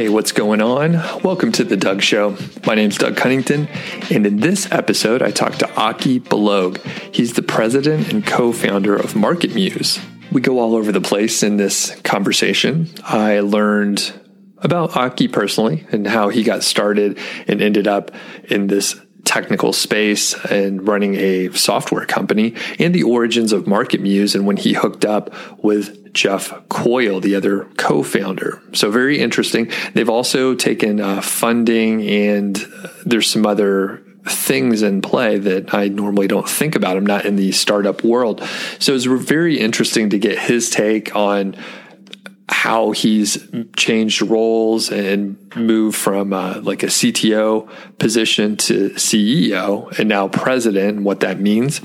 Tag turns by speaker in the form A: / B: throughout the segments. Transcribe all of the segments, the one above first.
A: Hey, what's going on? Welcome to The Doug Show. My name's Doug Cunnington, and in this episode, I talked to Aki Balogh. He's the president and co founder of Market Muse. We go all over the place in this conversation. I learned about Aki personally and how he got started and ended up in this technical space and running a software company and the origins of Market Muse and when he hooked up with Jeff Coyle, the other co founder. So, very interesting. They've also taken uh, funding and uh, there's some other things in play that I normally don't think about. I'm not in the startup world. So, it's very interesting to get his take on how he's changed roles and moved from uh, like a CTO position to CEO and now president and what that means.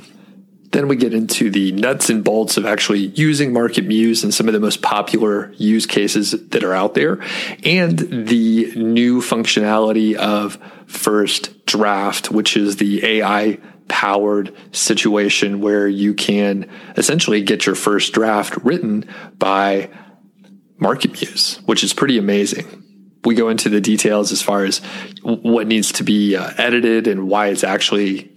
A: Then we get into the nuts and bolts of actually using Market Muse and some of the most popular use cases that are out there and the new functionality of First Draft, which is the AI powered situation where you can essentially get your first draft written by Market Muse, which is pretty amazing. We go into the details as far as what needs to be uh, edited and why it's actually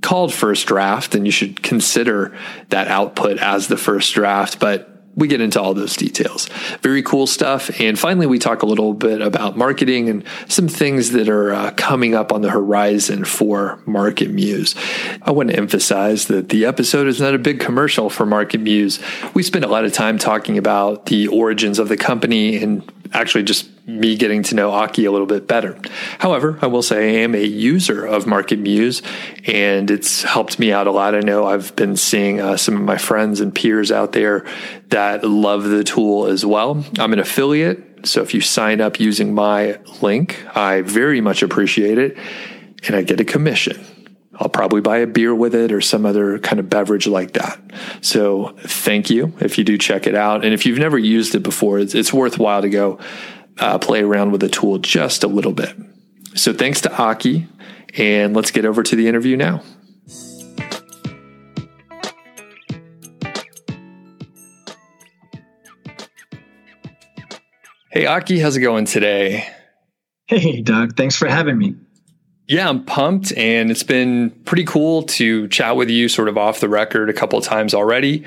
A: called first draft, and you should consider that output as the first draft. But we get into all those details. Very cool stuff. And finally, we talk a little bit about marketing and some things that are uh, coming up on the horizon for Market Muse. I want to emphasize that the episode is not a big commercial for Market Muse. We spend a lot of time talking about the origins of the company and actually just me getting to know Aki a little bit better. However, I will say I am a user of Market Muse and it's helped me out a lot. I know I've been seeing uh, some of my friends and peers out there that love the tool as well. I'm an affiliate. So if you sign up using my link, I very much appreciate it and I get a commission. I'll probably buy a beer with it or some other kind of beverage like that. So thank you if you do check it out. And if you've never used it before, it's, it's worthwhile to go uh, play around with the tool just a little bit. So thanks to Aki, and let's get over to the interview now. Hey, Aki, how's it going today?
B: Hey, Doug. Thanks for having me.
A: Yeah, I'm pumped, and it's been pretty cool to chat with you sort of off the record a couple of times already.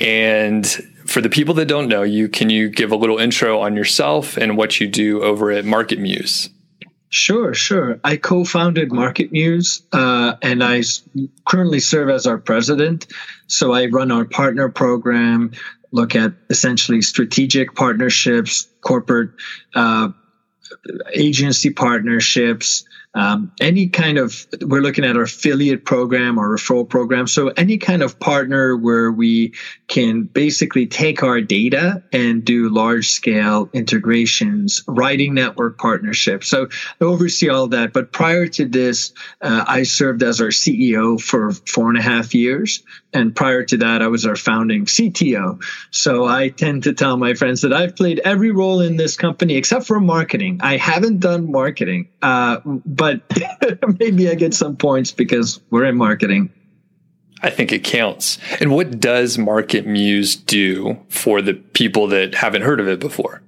A: And for the people that don't know you, can you give a little intro on yourself and what you do over at Market Muse?
B: Sure, sure. I co-founded Market Muse, uh, and I currently serve as our president. So I run our partner program, look at essentially strategic partnerships, corporate uh, agency partnerships, um, any kind of we're looking at our affiliate program or referral program. So any kind of partner where we can basically take our data and do large scale integrations writing network partnerships. So i oversee all that. But prior to this uh, i served as our ceo for four and a half years. And prior to that i was our founding cto so i tend to tell my friends that i've played every role in this company except for marketing. I haven't done marketing. Uh, but but maybe I get some points because we're in marketing.
A: I think it counts. And what does Market Muse do for the people that haven't heard of it before?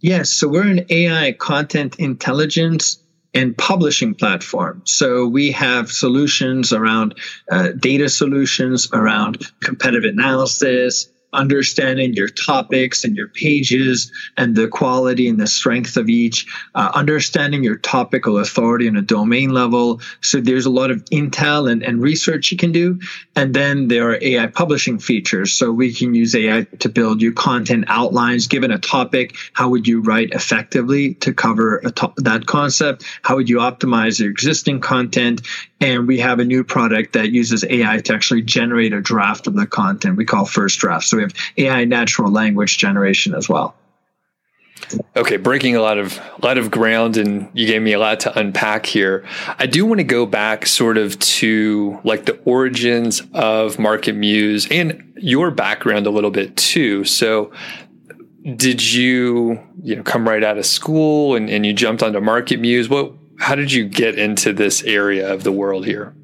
B: Yes, so we're an AI content intelligence and publishing platform. So we have solutions around uh, data solutions, around competitive analysis, understanding your topics and your pages and the quality and the strength of each, uh, understanding your topical authority on a domain level. So there's a lot of intel and, and research you can do. And then there are AI publishing features. So we can use AI to build you content outlines given a topic. How would you write effectively to cover to- that concept? How would you optimize your existing content? And we have a new product that uses AI to actually generate a draft of the content we call first draft. So we have AI natural language generation as well.
A: Okay, breaking a lot of a lot of ground, and you gave me a lot to unpack here. I do want to go back, sort of, to like the origins of Market Muse and your background a little bit too. So, did you you know come right out of school and, and you jumped onto Market Muse? What how did you get into this area of the world here?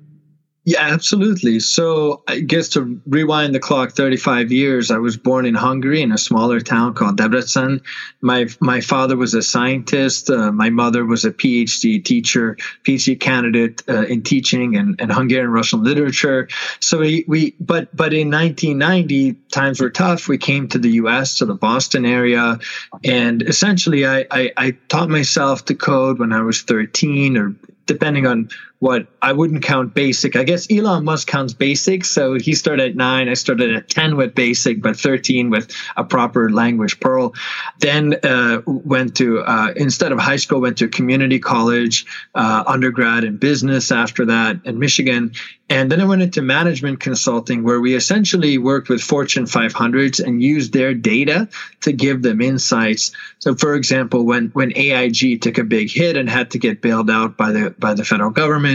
B: Yeah, absolutely. So I guess to rewind the clock 35 years, I was born in Hungary in a smaller town called Debrecen. My my father was a scientist. Uh, my mother was a PhD teacher, PhD candidate uh, in teaching and, and Hungarian Russian literature. So we, we but but in 1990 times were tough. We came to the U.S. to the Boston area, and essentially I, I, I taught myself to code when I was 13 or depending on what I wouldn't count basic. I guess Elon Musk counts basic. So he started at nine. I started at 10 with basic, but 13 with a proper language Perl. Then uh, went to, uh, instead of high school, went to community college, uh, undergrad in business after that in Michigan. And then I went into management consulting where we essentially worked with Fortune 500s and used their data to give them insights. So for example, when, when AIG took a big hit and had to get bailed out by the, by the federal government,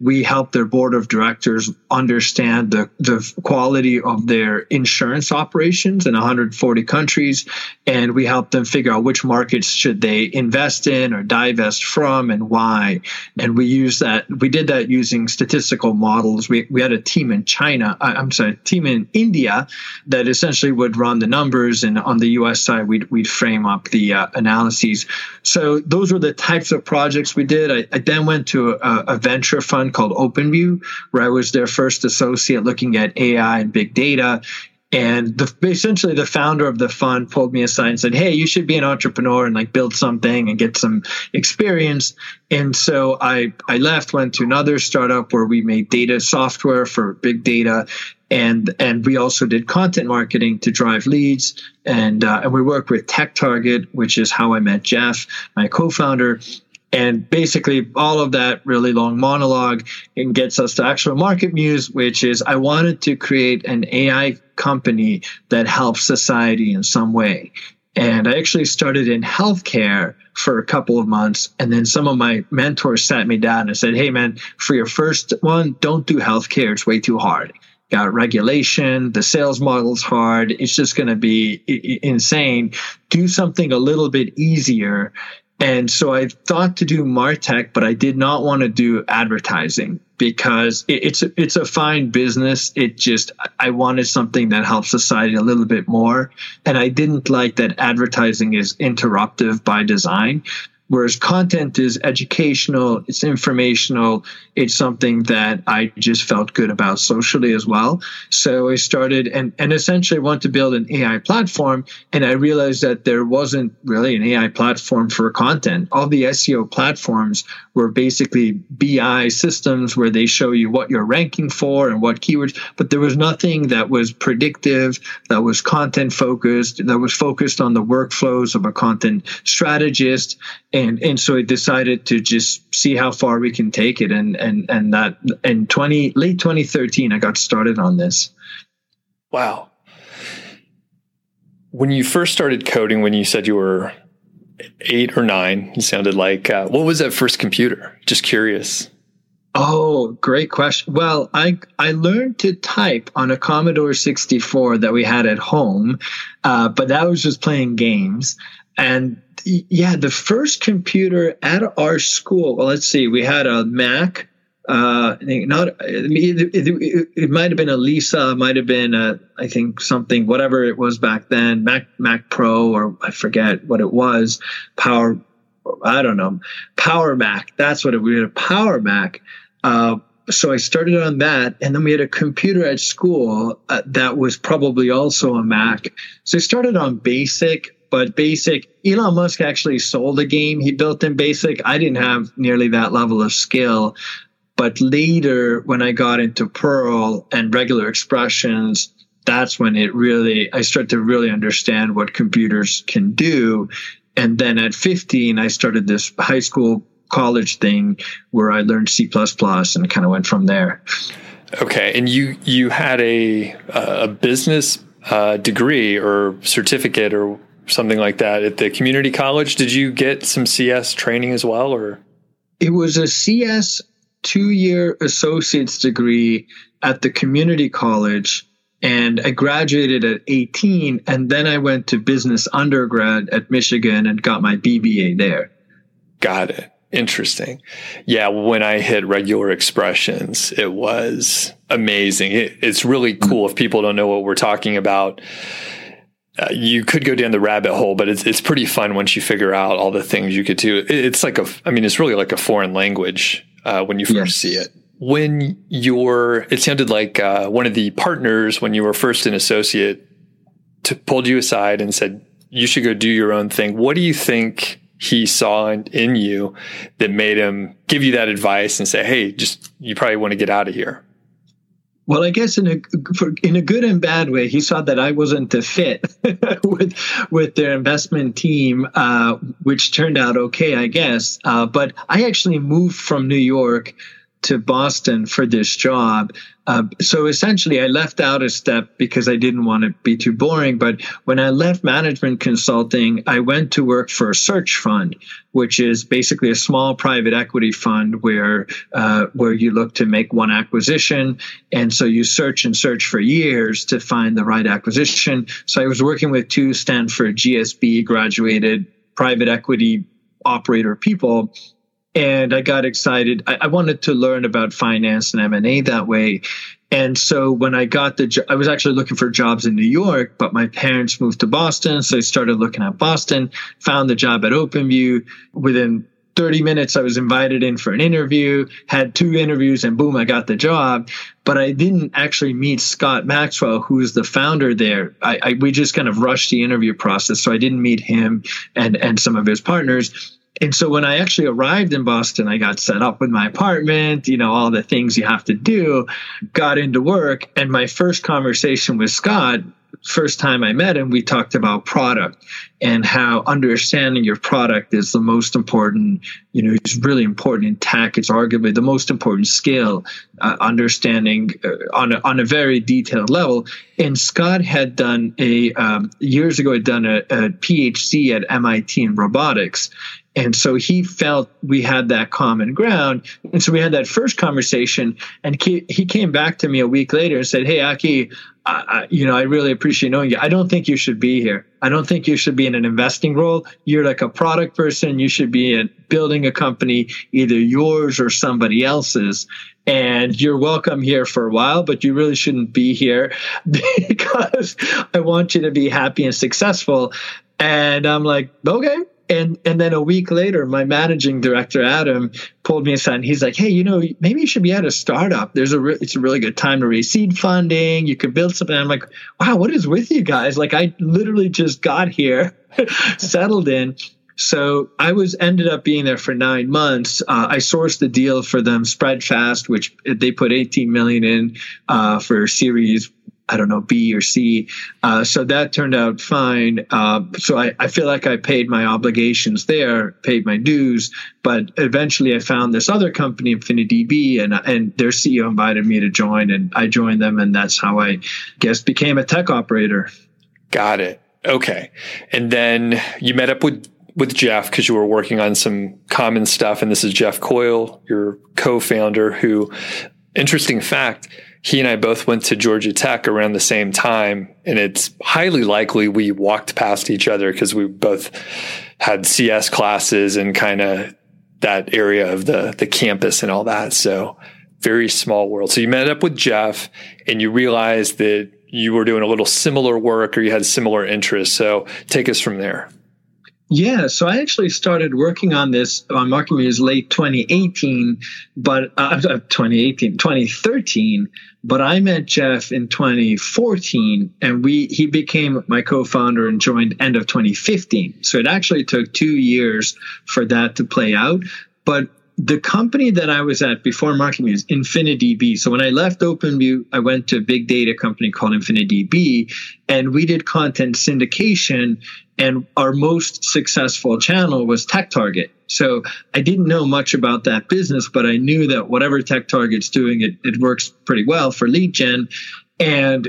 B: we help their board of directors understand the, the quality of their insurance operations in 140 countries. And we help them figure out which markets should they invest in or divest from and why. And we use that, we did that using statistical models. We, we had a team in China, I'm sorry, team in India that essentially would run the numbers. And on the US side, we'd, we'd frame up the uh, analyses. So those were the types of projects we did. I, I then went to a, a venture venture fund called OpenView, where I was their first associate looking at AI and big data. And the, essentially, the founder of the fund pulled me aside and said, "Hey, you should be an entrepreneur and like build something and get some experience." And so I I left, went to another startup where we made data software for big data, and and we also did content marketing to drive leads. And uh, and we work with TechTarget, which is how I met Jeff, my co-founder and basically, all of that really long monologue and gets us to actual market muse, which is I wanted to create an AI company that helps society in some way. And I actually started in healthcare for a couple of months. And then some of my mentors sat me down and said, Hey, man, for your first one, don't do healthcare. It's way too hard. Got regulation. The sales model's hard. It's just going to be insane. Do something a little bit easier and so I thought to do Martech, but I did not want to do advertising because it, it's it's a fine business. It just I wanted something that helps society a little bit more, and I didn't like that advertising is interruptive by design. Whereas content is educational, it's informational, it's something that I just felt good about socially as well. So I started and, and essentially want to build an AI platform. And I realized that there wasn't really an AI platform for content. All the SEO platforms were basically BI systems where they show you what you're ranking for and what keywords, but there was nothing that was predictive, that was content focused, that was focused on the workflows of a content strategist and and so I decided to just see how far we can take it. And and and that in 20 late 2013 I got started on this.
A: Wow. When you first started coding when you said you were 8 or 9 you sounded like uh, what was that first computer? Just curious.
B: Oh, great question. Well, I I learned to type on a Commodore 64 that we had at home, uh, but that was just playing games. And yeah, the first computer at our school. Well, let's see. We had a Mac. Uh, not it, it, it, might have been a Lisa, might have been a, I think something, whatever it was back then, Mac Mac Pro, or I forget what it was. Power, I don't know, Power Mac. That's what it. We had a Power Mac. Uh, so I started on that, and then we had a computer at school uh, that was probably also a Mac. So I started on Basic, but basic elon musk actually sold a game. He built in basic. I didn't have nearly that level of skill but later when i got into perl and regular expressions that's when it really i started to really understand what computers can do. And then at 15 i started this high school college thing where i learned c++ and kind of went from there.
A: Okay and you you had a a business uh, degree or certificate or something like that at the community college. Did you get some CS training as well, or?
B: It was a CS two year associate's degree at the community college. And I graduated at 18, and then I went to business undergrad at Michigan and got my BBA there.
A: Got it. Interesting. Yeah, when I hit regular expressions, it was amazing. It, it's really cool if people don't know what we're talking about. Uh, you could go down the rabbit hole, but it's it's pretty fun once you figure out all the things you could do. It, it's like a, I mean, it's really like a foreign language uh, when you first yes. see it. When you're, it sounded like uh, one of the partners when you were first an associate to, pulled you aside and said you should go do your own thing. What do you think he saw in you that made him give you that advice and say, "Hey, just you probably want to get out of here"?
B: Well, I guess in a for, in a good and bad way, he saw that I wasn't a fit with with their investment team, uh, which turned out okay, I guess. Uh, but I actually moved from New York to Boston for this job. Uh, so essentially, I left out a step because I didn't want to be too boring. But when I left management consulting, I went to work for a search fund, which is basically a small private equity fund where uh, where you look to make one acquisition, and so you search and search for years to find the right acquisition. So I was working with two Stanford GSB graduated private equity operator people and I got excited. I, I, wanted to learn about finance and M and A that way. And so when I got the I was actually looking for jobs in New York, but my parents moved to Boston, so I started looking at Boston. Found the job at OpenView. Within 30 minutes, I was invited in for an interview. Had two interviews, and boom, I got the job. But I didn't actually meet Scott Maxwell, who's the founder there. I, I we just kind of rushed the interview process, so I didn't meet him and and some of his partners and so when I actually arrived in Boston, I got set up with my apartment, you know, all the things you have to do, got into work. And my first conversation with Scott, first time I met him, we talked about product and how understanding your product is the most important, you know, it's really important in tech. It's arguably the most important skill, uh, understanding uh, on, a, on a very detailed level. And Scott had done a, um, years ago, had done a, a PhD at MIT in robotics and so he felt we had that common ground. And so we had that first conversation. And he came back to me a week later and said, Hey, Aki, I, you know, I really appreciate knowing you. I don't think you should be here. I don't think you should be in an investing role. You're like a product person. You should be in building a company, either yours or somebody else's. And you're welcome here for a while, but you really shouldn't be here because I want you to be happy and successful. And I'm like, okay, and and then a week later, my managing director Adam pulled me aside. and He's like, "Hey, you know, maybe you should be at a startup. There's a re- it's a really good time to raise seed funding. You could build something." I'm like, "Wow, what is with you guys? Like, I literally just got here, settled in." So I was ended up being there for nine months. Uh, I sourced the deal for them, Spredfast, which they put 18 million in uh, for Series I don't know, B or C. Uh, so that turned out fine. Uh, so I, I, feel like I paid my obligations there, paid my dues, but eventually I found this other company, InfiniDB, and, and their CEO invited me to join, and I joined them, and that's how I guess became a tech operator.
A: Got it. Okay. And then you met up with with Jeff because you were working on some common stuff, and this is Jeff Coyle, your co-founder, who interesting fact he and I both went to Georgia Tech around the same time, and it's highly likely we walked past each other because we both had CS classes and kind of that area of the the campus and all that. So very small world. So you met up with Jeff, and you realized that you were doing a little similar work or you had similar interests. So take us from there.
B: Yeah, so I actually started working on this on Market Muse late 2018, but uh, 2018, 2013. But I met Jeff in 2014, and we he became my co-founder and joined end of 2015. So it actually took two years for that to play out. But the company that I was at before Market Muse, InfiniDB. So when I left OpenView, I went to a big data company called InfiniDB, and we did content syndication. And our most successful channel was TechTarget. So I didn't know much about that business, but I knew that whatever TechTarget's doing, it, it works pretty well for lead gen. And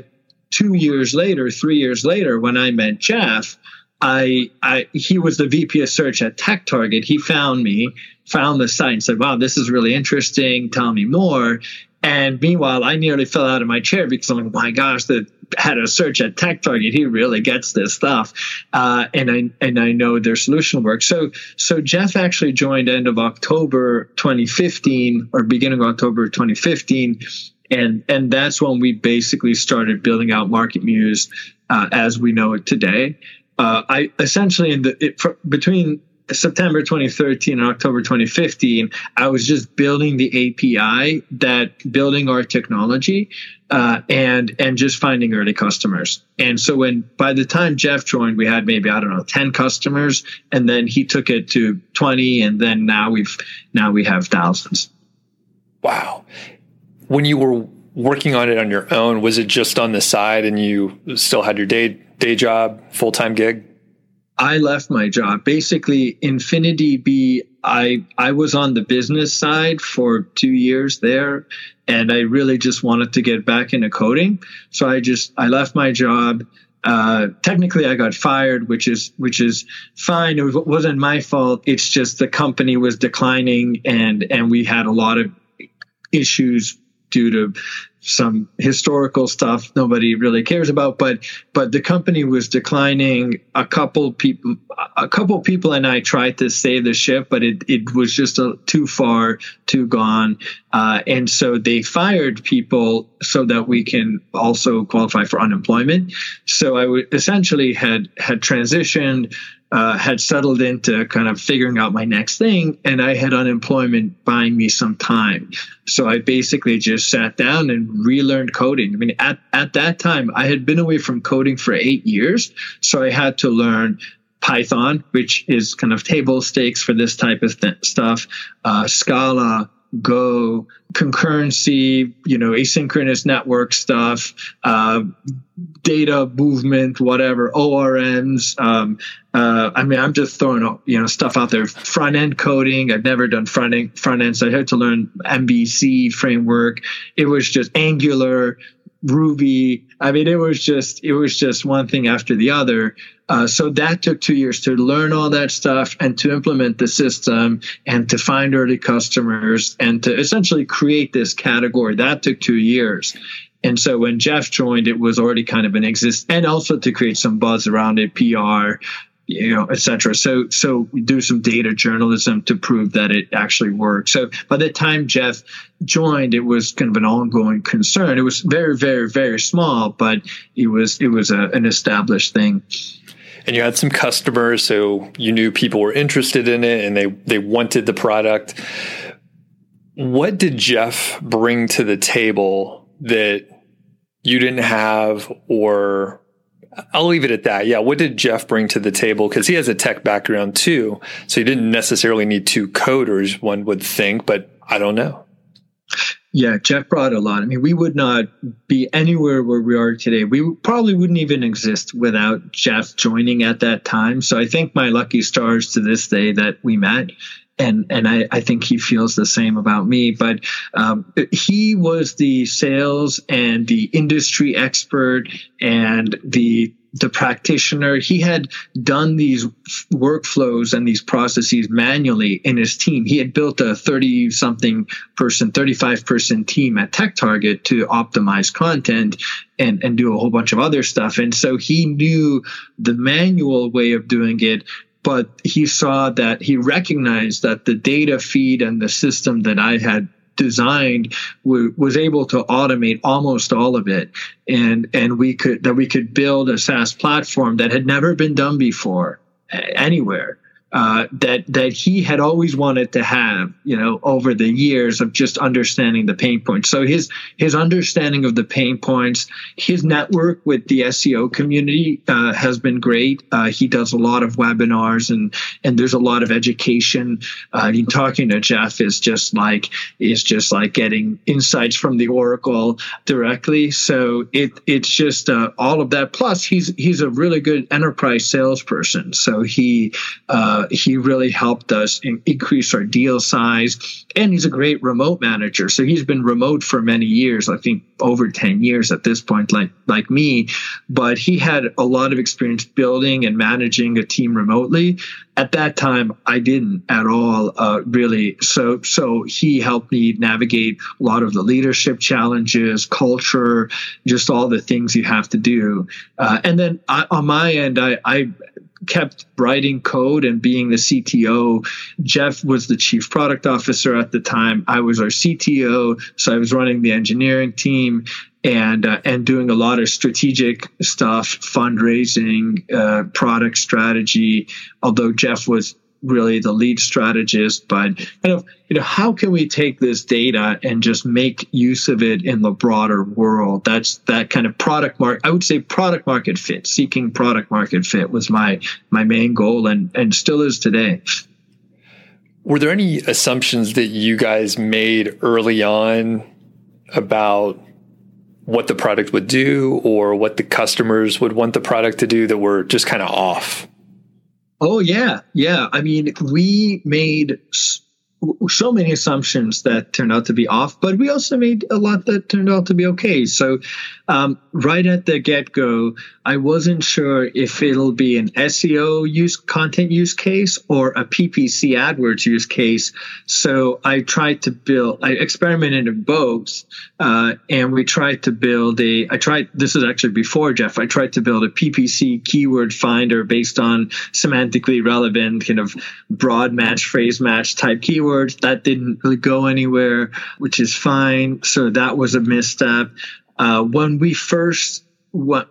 B: two years later, three years later, when I met Jeff, I, I, he was the VP of search at TechTarget. He found me, found the site and said, wow, this is really interesting. Tell me more. and meanwhile, I nearly fell out of my chair because I'm like, my gosh, the had a search at Tech Target. He really gets this stuff, uh, and I and I know their solution works. So so Jeff actually joined end of October 2015 or beginning of October 2015, and and that's when we basically started building out Market Muse uh, as we know it today. Uh, I essentially in the it, for, between September 2013 and October 2015, I was just building the API that building our technology uh, and and just finding early customers. And so when by the time Jeff joined, we had maybe I don't know 10 customers, and then he took it to 20, and then now we've now we have thousands.
A: Wow. When you were working on it on your own, was it just on the side, and you still had your day day job, full time gig?
B: I left my job. Basically, InfiniDB I I was on the business side for two years there, and I really just wanted to get back into coding. So I just I left my job. Uh, technically, I got fired, which is which is fine. It wasn't my fault. It's just the company was declining, and and we had a lot of issues due to some historical stuff nobody really cares about but but the company was declining. A couple people a couple people and I tried to save the ship but it it was just a, too far too gone. Uh, and so they fired people so that we can also qualify for unemployment. So I w- essentially had had transitioned uh, had settled into kind of figuring out my next thing, and I had unemployment buying me some time. So I basically just sat down and relearned coding. I mean, at, at that time, I had been away from coding for eight years. So I had to learn Python, which is kind of table stakes for this type of th- stuff, uh, Scala, Go, concurrency, you know, asynchronous network stuff, uh, data movement, whatever, ORMs. Um, uh, I mean, I'm just throwing you know stuff out there. Front end coding. I've never done front end front end, so I had to learn MVC framework. It was just Angular, Ruby. I mean, it was just it was just one thing after the other. Uh, so that took two years to learn all that stuff and to implement the system and to find early customers and to essentially create this category. That took two years. And so when Jeff joined, it was already kind of an exist, and also to create some buzz around it, PR, you know, etc. So, so we do some data journalism to prove that it actually works. So by the time Jeff joined, it was kind of an ongoing concern. It was very, very, very small, but it was it was a, an established thing
A: and you had some customers so you knew people were interested in it and they they wanted the product what did jeff bring to the table that you didn't have or I'll leave it at that. Yeah. What did Jeff bring to the table? Because he has a tech background too. So he didn't necessarily need two coders, one would think, but I don't know.
B: Yeah, Jeff brought a lot. I mean, we would not be anywhere where we are today. We probably wouldn't even exist without Jeff joining at that time. So I think my lucky stars to this day that we met. And, and I, I think he feels the same about me. But um, he was the sales and the industry expert and the the practitioner, he had done these workflows and these processes manually in his team. He had built a 30 something person, 35 person team at Tech Target to optimize content and, and do a whole bunch of other stuff. And so he knew the manual way of doing it but he saw that he recognized that the data feed and the system that I had designed was able to automate almost all of it. And and we could that we could build a SaaS platform that had never been done before anywhere uh, that that he had always wanted to have, you know, over the years of just understanding the pain points. So his his understanding of the pain points, his network with the SEO community uh, has been great. Uh, he does a lot of webinars and and there's a lot of education. Uh, I mean, talking to Jeff is just like is just like getting insights from the Oracle directly. So it it's just uh, all of that. Plus, he's he's a really good enterprise salesperson. So he uh, uh, he really helped us in, increase our deal size. And he's a great remote manager. So he's been remote for many years, I think over 10 years at this point, like, like me. But he had a lot of experience building and managing a team remotely at that time I didn't at all uh, really. So so he helped me navigate a lot of the leadership challenges, culture, just all the things you have to do. Uh, and then I, on my end, I, I kept writing code and being the CTO. Jeff was the chief product officer at the time. I was our CTO, so I was running the engineering team and uh, and doing a lot of strategic stuff, fundraising, uh, product strategy. Although Jeff was really the lead strategist, but kind of you know how can we take this data and just make use of it in the broader world? That's that kind of product market. I would say product market fit. Seeking product market fit was my my main goal, and and still is today.
A: Were there any assumptions that you guys made early on about what the product would do or what the customers would want the product to do that were just kind of off?
B: Oh, yeah. Yeah. I mean, we made so many assumptions that turned out to be off, but we also made a lot that turned out to be okay. So, um, right at the get go, I wasn't sure if it'll be an SEO use content use case or a PPC AdWords use case. So I tried to build, I experimented in both, uh, and we tried to build a, I tried, this is actually before Jeff, I tried to build a PPC keyword finder based on semantically relevant kind of broad match, phrase match type keywords. That didn't really go anywhere, which is fine. So that was a misstep. Uh, when we first what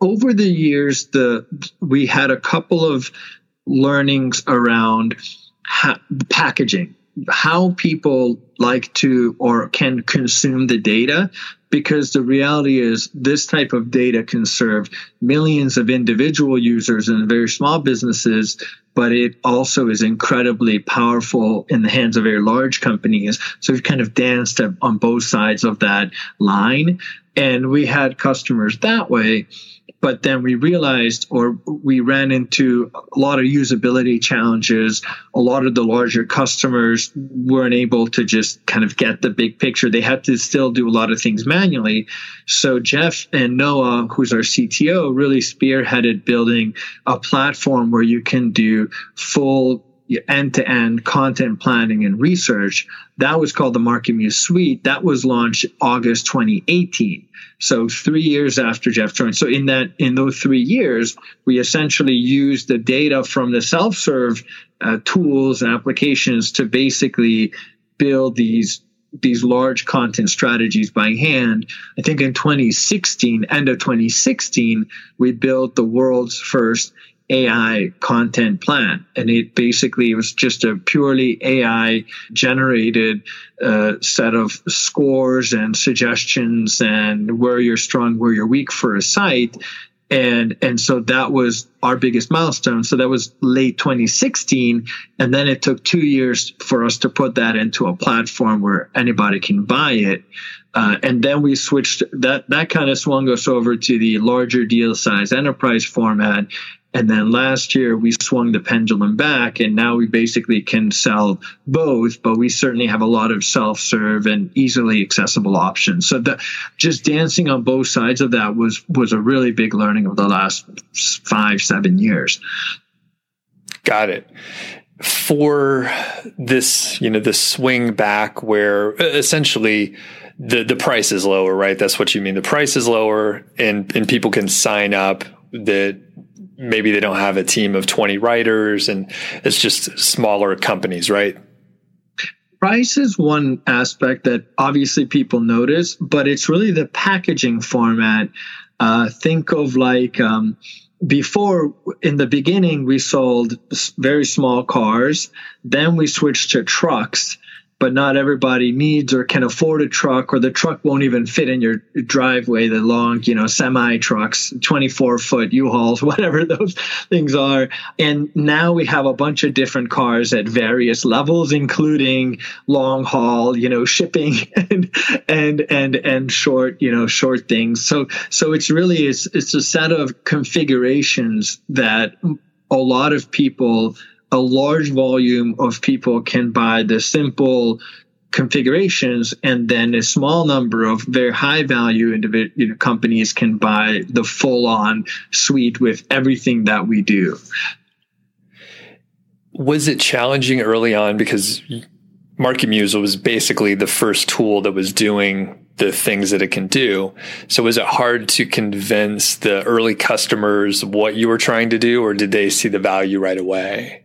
B: over the years, the we had a couple of learnings around ha- packaging, how people like to or can consume the data because the reality is this type of data can serve millions of individual users and very small businesses but it also is incredibly powerful in the hands of very large companies. So we've kind of danced on both sides of that line. And we had customers that way but then we realized or we ran into a lot of usability challenges. A lot of the larger customers weren't able to just kind of get the big picture. They had to still do a lot of things manually. So jeff and noah who's our cto really spearheaded building a platform where you can do full end-to-end content planning and research that was called the Market MarketMuse suite. That was launched august 2018 so three years after jeff joined. So in that in those three years we essentially used the data from the self-serve uh, tools and applications to basically build these these large content strategies by hand. I think in 2016, end of 2016, we built the world's first AI content plan. And it basically was just a purely AI generated uh, set of scores and suggestions and where you're strong, where you're weak for a site. And, and so that was our biggest milestone. So that was late 2016. And then it took two years for us to put that into a platform where anybody can buy it. Uh, and then we switched that, that kind of swung us over to the larger deal size enterprise format. And then last year we swung the pendulum back and now we basically can sell both, but we certainly have a lot of self-serve and easily accessible options. So that just dancing on both sides of that was, was a really big learning of the last five, seven years.
A: Got it for this, you know, the swing back where essentially the the price is lower, right? That's what you mean. The price is lower and and people can sign up that maybe they don't have a team of 20 writers and it's just smaller companies, right?
B: Price is one aspect that obviously people notice, but it's really the packaging format. Uh, think of like um, before in the beginning, we sold very small cars, then we switched to trucks but not everybody needs or can afford a truck or the truck won't even fit in your driveway the long you know semi trucks 24 foot u-hauls whatever those things are. And now we have a bunch of different cars at various levels including long haul you know shipping and and and and short you know short things. So so it's really it's it's a set of configurations that a lot of people a large volume of people can buy the simple configurations and then a small number of very high value individual you know, companies can buy the full on suite with everything that we do.
A: Was it challenging early on? Because Market Muse was basically the first tool that was doing the things that it can do. So was it hard to convince the early customers what you were trying to do or did they see the value right away?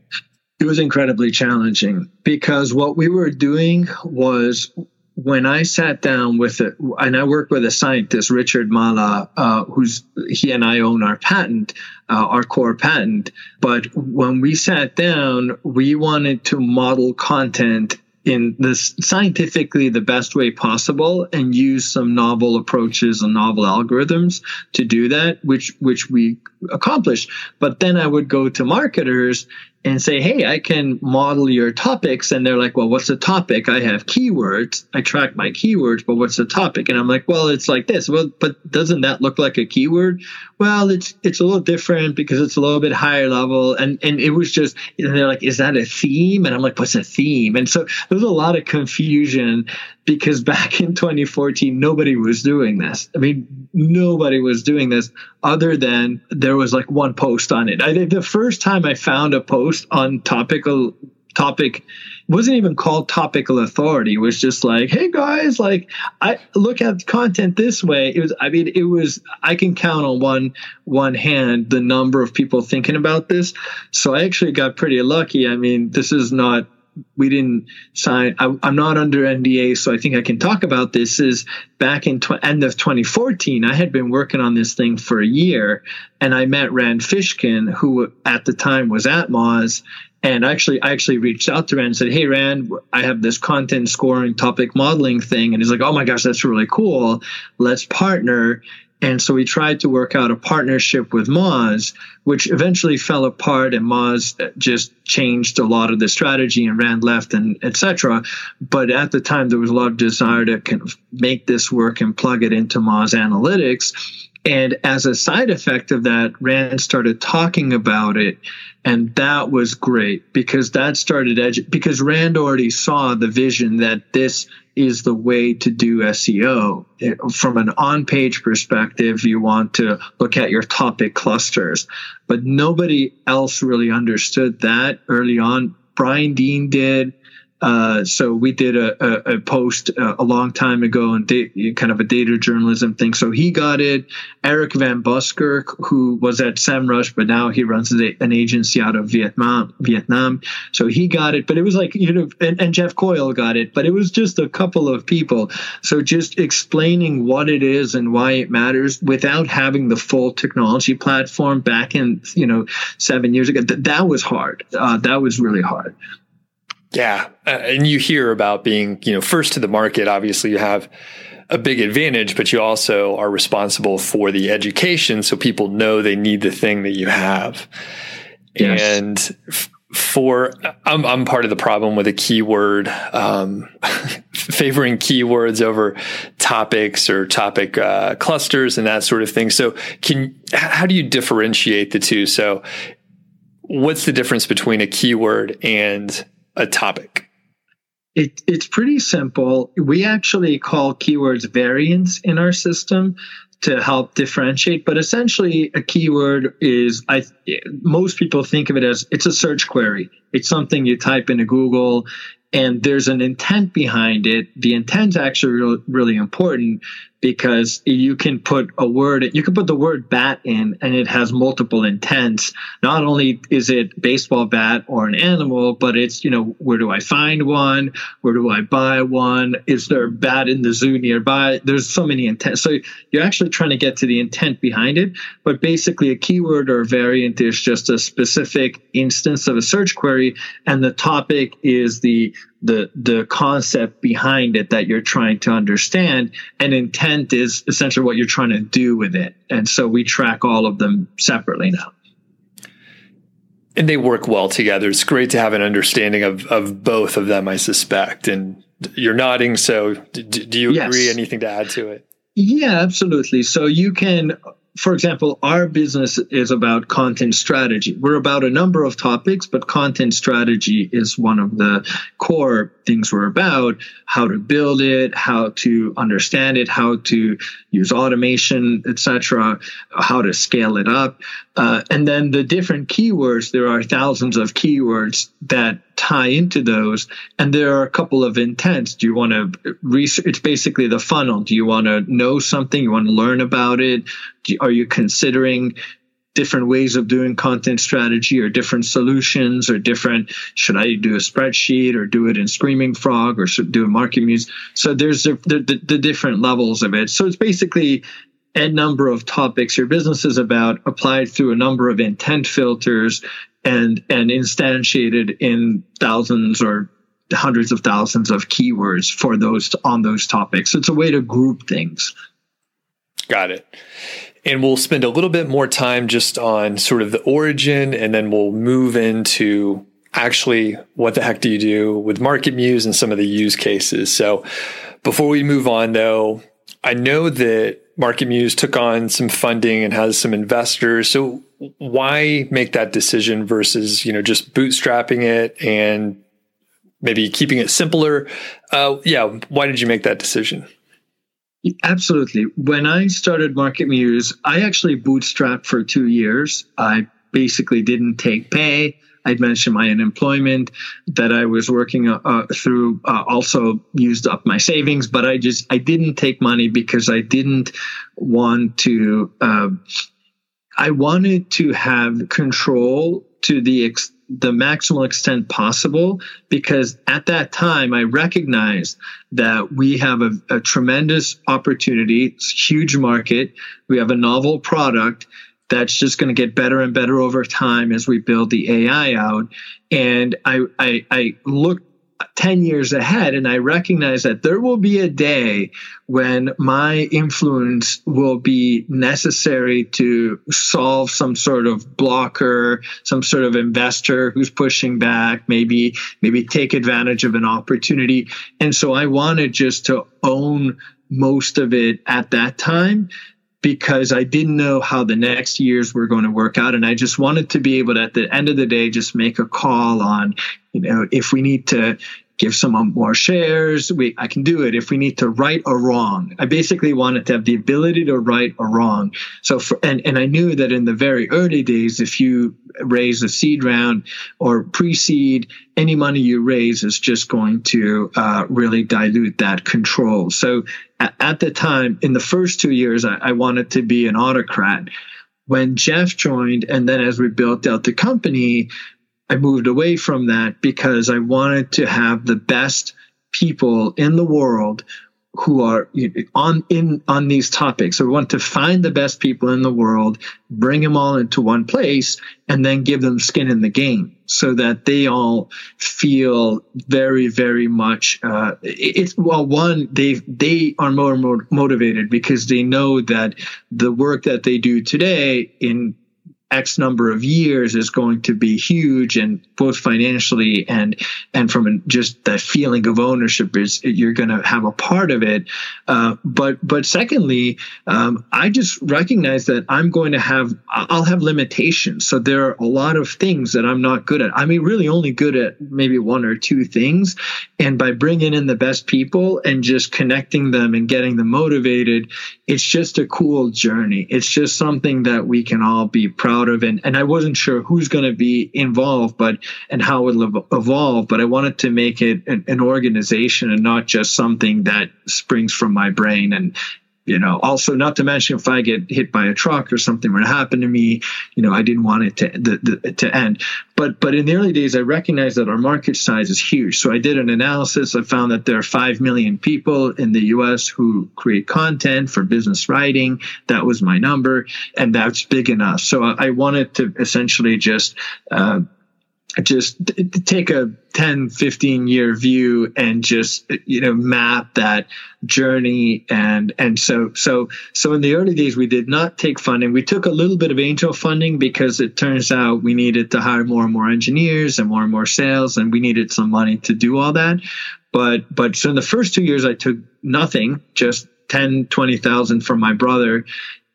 B: It was incredibly challenging because what we were doing was when I sat down with it, and I work with a scientist, Richard Mala, uh, who's he and I own our patent, uh, our core patent. But when we sat down, we wanted to model content in this scientifically the best way possible and use some novel approaches and novel algorithms to do that which which we accomplished but then i would go to marketers and say, Hey, I can model your topics. And they're like, Well, what's the topic? I have keywords. I track my keywords, but what's the topic? And I'm like, Well, it's like this. Well, but doesn't that look like a keyword? Well, it's it's a little different because it's a little bit higher level. And and it was just and they're like, Is that a theme? And I'm like, What's a theme? And so there's a lot of confusion because back in 2014, nobody was doing this. I mean, nobody was doing this other than there was like one post on it. I think the first time I found a post on topical topic wasn't even called topical authority it was just like hey guys like i look at content this way it was i mean it was i can count on one one hand the number of people thinking about this so i actually got pretty lucky i mean this is not we didn't sign. I, am not under NDA, so I think I can talk about this. Is back in tw- end of 2014, I had been working on this thing for a year, and I met Rand Fishkin, who at the time was at Moz. And actually, I actually reached out to Rand and said, "Hey, Rand, I have this content scoring topic modeling thing," and he's like, "Oh my gosh, that's really cool. Let's partner." And so we tried to work out a partnership with Moz, which eventually fell apart and Moz just changed a lot of the strategy and Rand left and etc. But at the time, there was a lot of desire to kind of make this work and plug it into Moz Analytics. And as a side effect of that, Rand started talking about it. And that was great because that started edu- because Rand already saw the vision that this is the way to do SEO. From an on page perspective, you want to look at your topic clusters, but nobody else really understood that early on. Brian Dean did. Uh, so we did a, a, a post uh, a long time ago and kind of a data journalism thing. So he got it. Eric Van Buskirk, who was at SEMrush, but now he runs an agency out of Vietnam. Vietnam. So he got it, but it was like you know, and, and Jeff Coyle got it, but it was just a couple of people. So just explaining what it is and why it matters without having the full technology platform back in you know seven years ago. Th- that was hard. Uh, that was really hard.
A: Yeah. Uh, and you hear about being, you know, first to the market. Obviously, you have a big advantage, but you also are responsible for the education so people know they need the thing that you have. Yes. And f- for, I'm, I'm part of the problem with a keyword, um, favoring keywords over topics or topic uh, clusters and that sort of thing. So, can how do you differentiate the two? So, what's the difference between a keyword and a topic?
B: It, it's pretty simple. We actually call keywords variants in our system to help differentiate. But essentially, a keyword is I most people think of it as it's a search query. It's something you type into Google and there's an intent behind it. The intent's actually really, really important because you can put a word, you can put the word bat in and it has multiple intents. Not only is it baseball bat or an animal, but it's, you know, where do I find one? Where do I buy one? Is there a bat in the zoo nearby? There's so many intents. So you're actually trying to get to the intent behind it. But basically a keyword or a variant is just a specific instance of a search query. And the topic is the the the concept behind it that you're trying to understand and intent is essentially what you're trying to do with it. And so we track all of them separately now.
A: And they work well together. It's great to have an understanding of of both of them i suspect. And you're nodding so do, do you yes. agree? Anything to add to it?
B: Yeah absolutely. So you can for example, our business is about content strategy. We're about a number of topics, but content strategy is one of the core things we're about. How to build it, how to understand it, how to use automation, etc., how to scale it up. Uh, and then the different keywords, there are thousands of keywords that tie into those. And there are a couple of intents. Do you want to research? It's basically the funnel. Do you want to know something? You want to learn about it? Do, are you considering different ways of doing content strategy or different solutions or different should i do a spreadsheet or do it in screaming frog or should do a market muse so there's the, the, the different levels of it so it's basically a number of topics your business is about applied through a number of intent filters and and instantiated in thousands or hundreds of thousands of keywords for those on those topics. It's a way to group things.
A: Got it. And we'll spend a little bit more time just on sort of the origin, and then we'll move into actually what the heck do you do with Market Muse and some of the use cases. So before we move on, though, I know that Market Muse took on some funding and has some investors. So why make that decision versus you know just bootstrapping it and maybe keeping it simpler? Uh, yeah, why did you make that decision?
B: Absolutely. When I started Market Muse, I actually bootstrapped for two years. I basically didn't take pay. I'd mentioned my unemployment that I was working uh, uh, through. Uh, also used up my savings, but I just I didn't take money because I didn't want to. Uh, I wanted to have control to the ex- the maximal extent possible because at that time I recognized that we have a, a tremendous opportunity, it's huge market, we have a novel product that's just going to get better and better over time as we build the AI out. And I, I, I looked 10 years ahead and I recognize that there will be a day when my influence will be necessary to solve some sort of blocker, some sort of investor who's pushing back, maybe, maybe take advantage of an opportunity. And so I wanted just to own most of it at that time because I didn't know how the next years were going to work out. And I just wanted to be able to, at the end of the day, just make a call on, you know, if we need to give someone more shares, we, I can do it. If we need to right or wrong, I basically wanted to have the ability to right or wrong. So, for, and, and I knew that in the very early days, if you raise a seed round or pre-seed, any money you raise is just going to uh, really dilute that control. So at the time, in the first two years, I, I wanted to be an autocrat. When Jeff joined, and then as we built out the company, I moved away from that because I wanted to have the best people in the world who are on in on these topics. So we want to find the best people in the world, bring them all into one place, and then give them skin in the game so that they all feel very, very much. Uh, it's well, one they they are more motivated because they know that the work that they do today in X number of years is going to be huge, and both financially and and from just that feeling of ownership is you're going to have a part of it. Uh, but but secondly, um, I just recognize that I'm going to have I'll have limitations. So there are a lot of things that I'm not good at. I mean, really only good at maybe one or two things, and by bringing in the best people and just connecting them and getting them motivated, it's just a cool journey. It's just something that we can all be proud out of and, and I wasn't sure who's going to be involved but and how it will evolve but I wanted to make it an, an organization and not just something that springs from my brain and you know also not to mention if i get hit by a truck or something were to happen to me you know i didn't want it to the, the, to end. But but in the early days i recognized that our market size is huge. So i did an analysis. I found that there are 5 million people in the us who create content for business writing. That was my number and that's big enough. So i, I wanted to essentially just uh, just take a 10 15 year view and just you know map that journey and and so so so in the early days we did not take funding. We took a little bit of angel funding because it turns out we needed to hire more and more engineers and more and more sales and we needed some money to do all that. But but so in the first two years i took nothing just 10 20,000 from my brother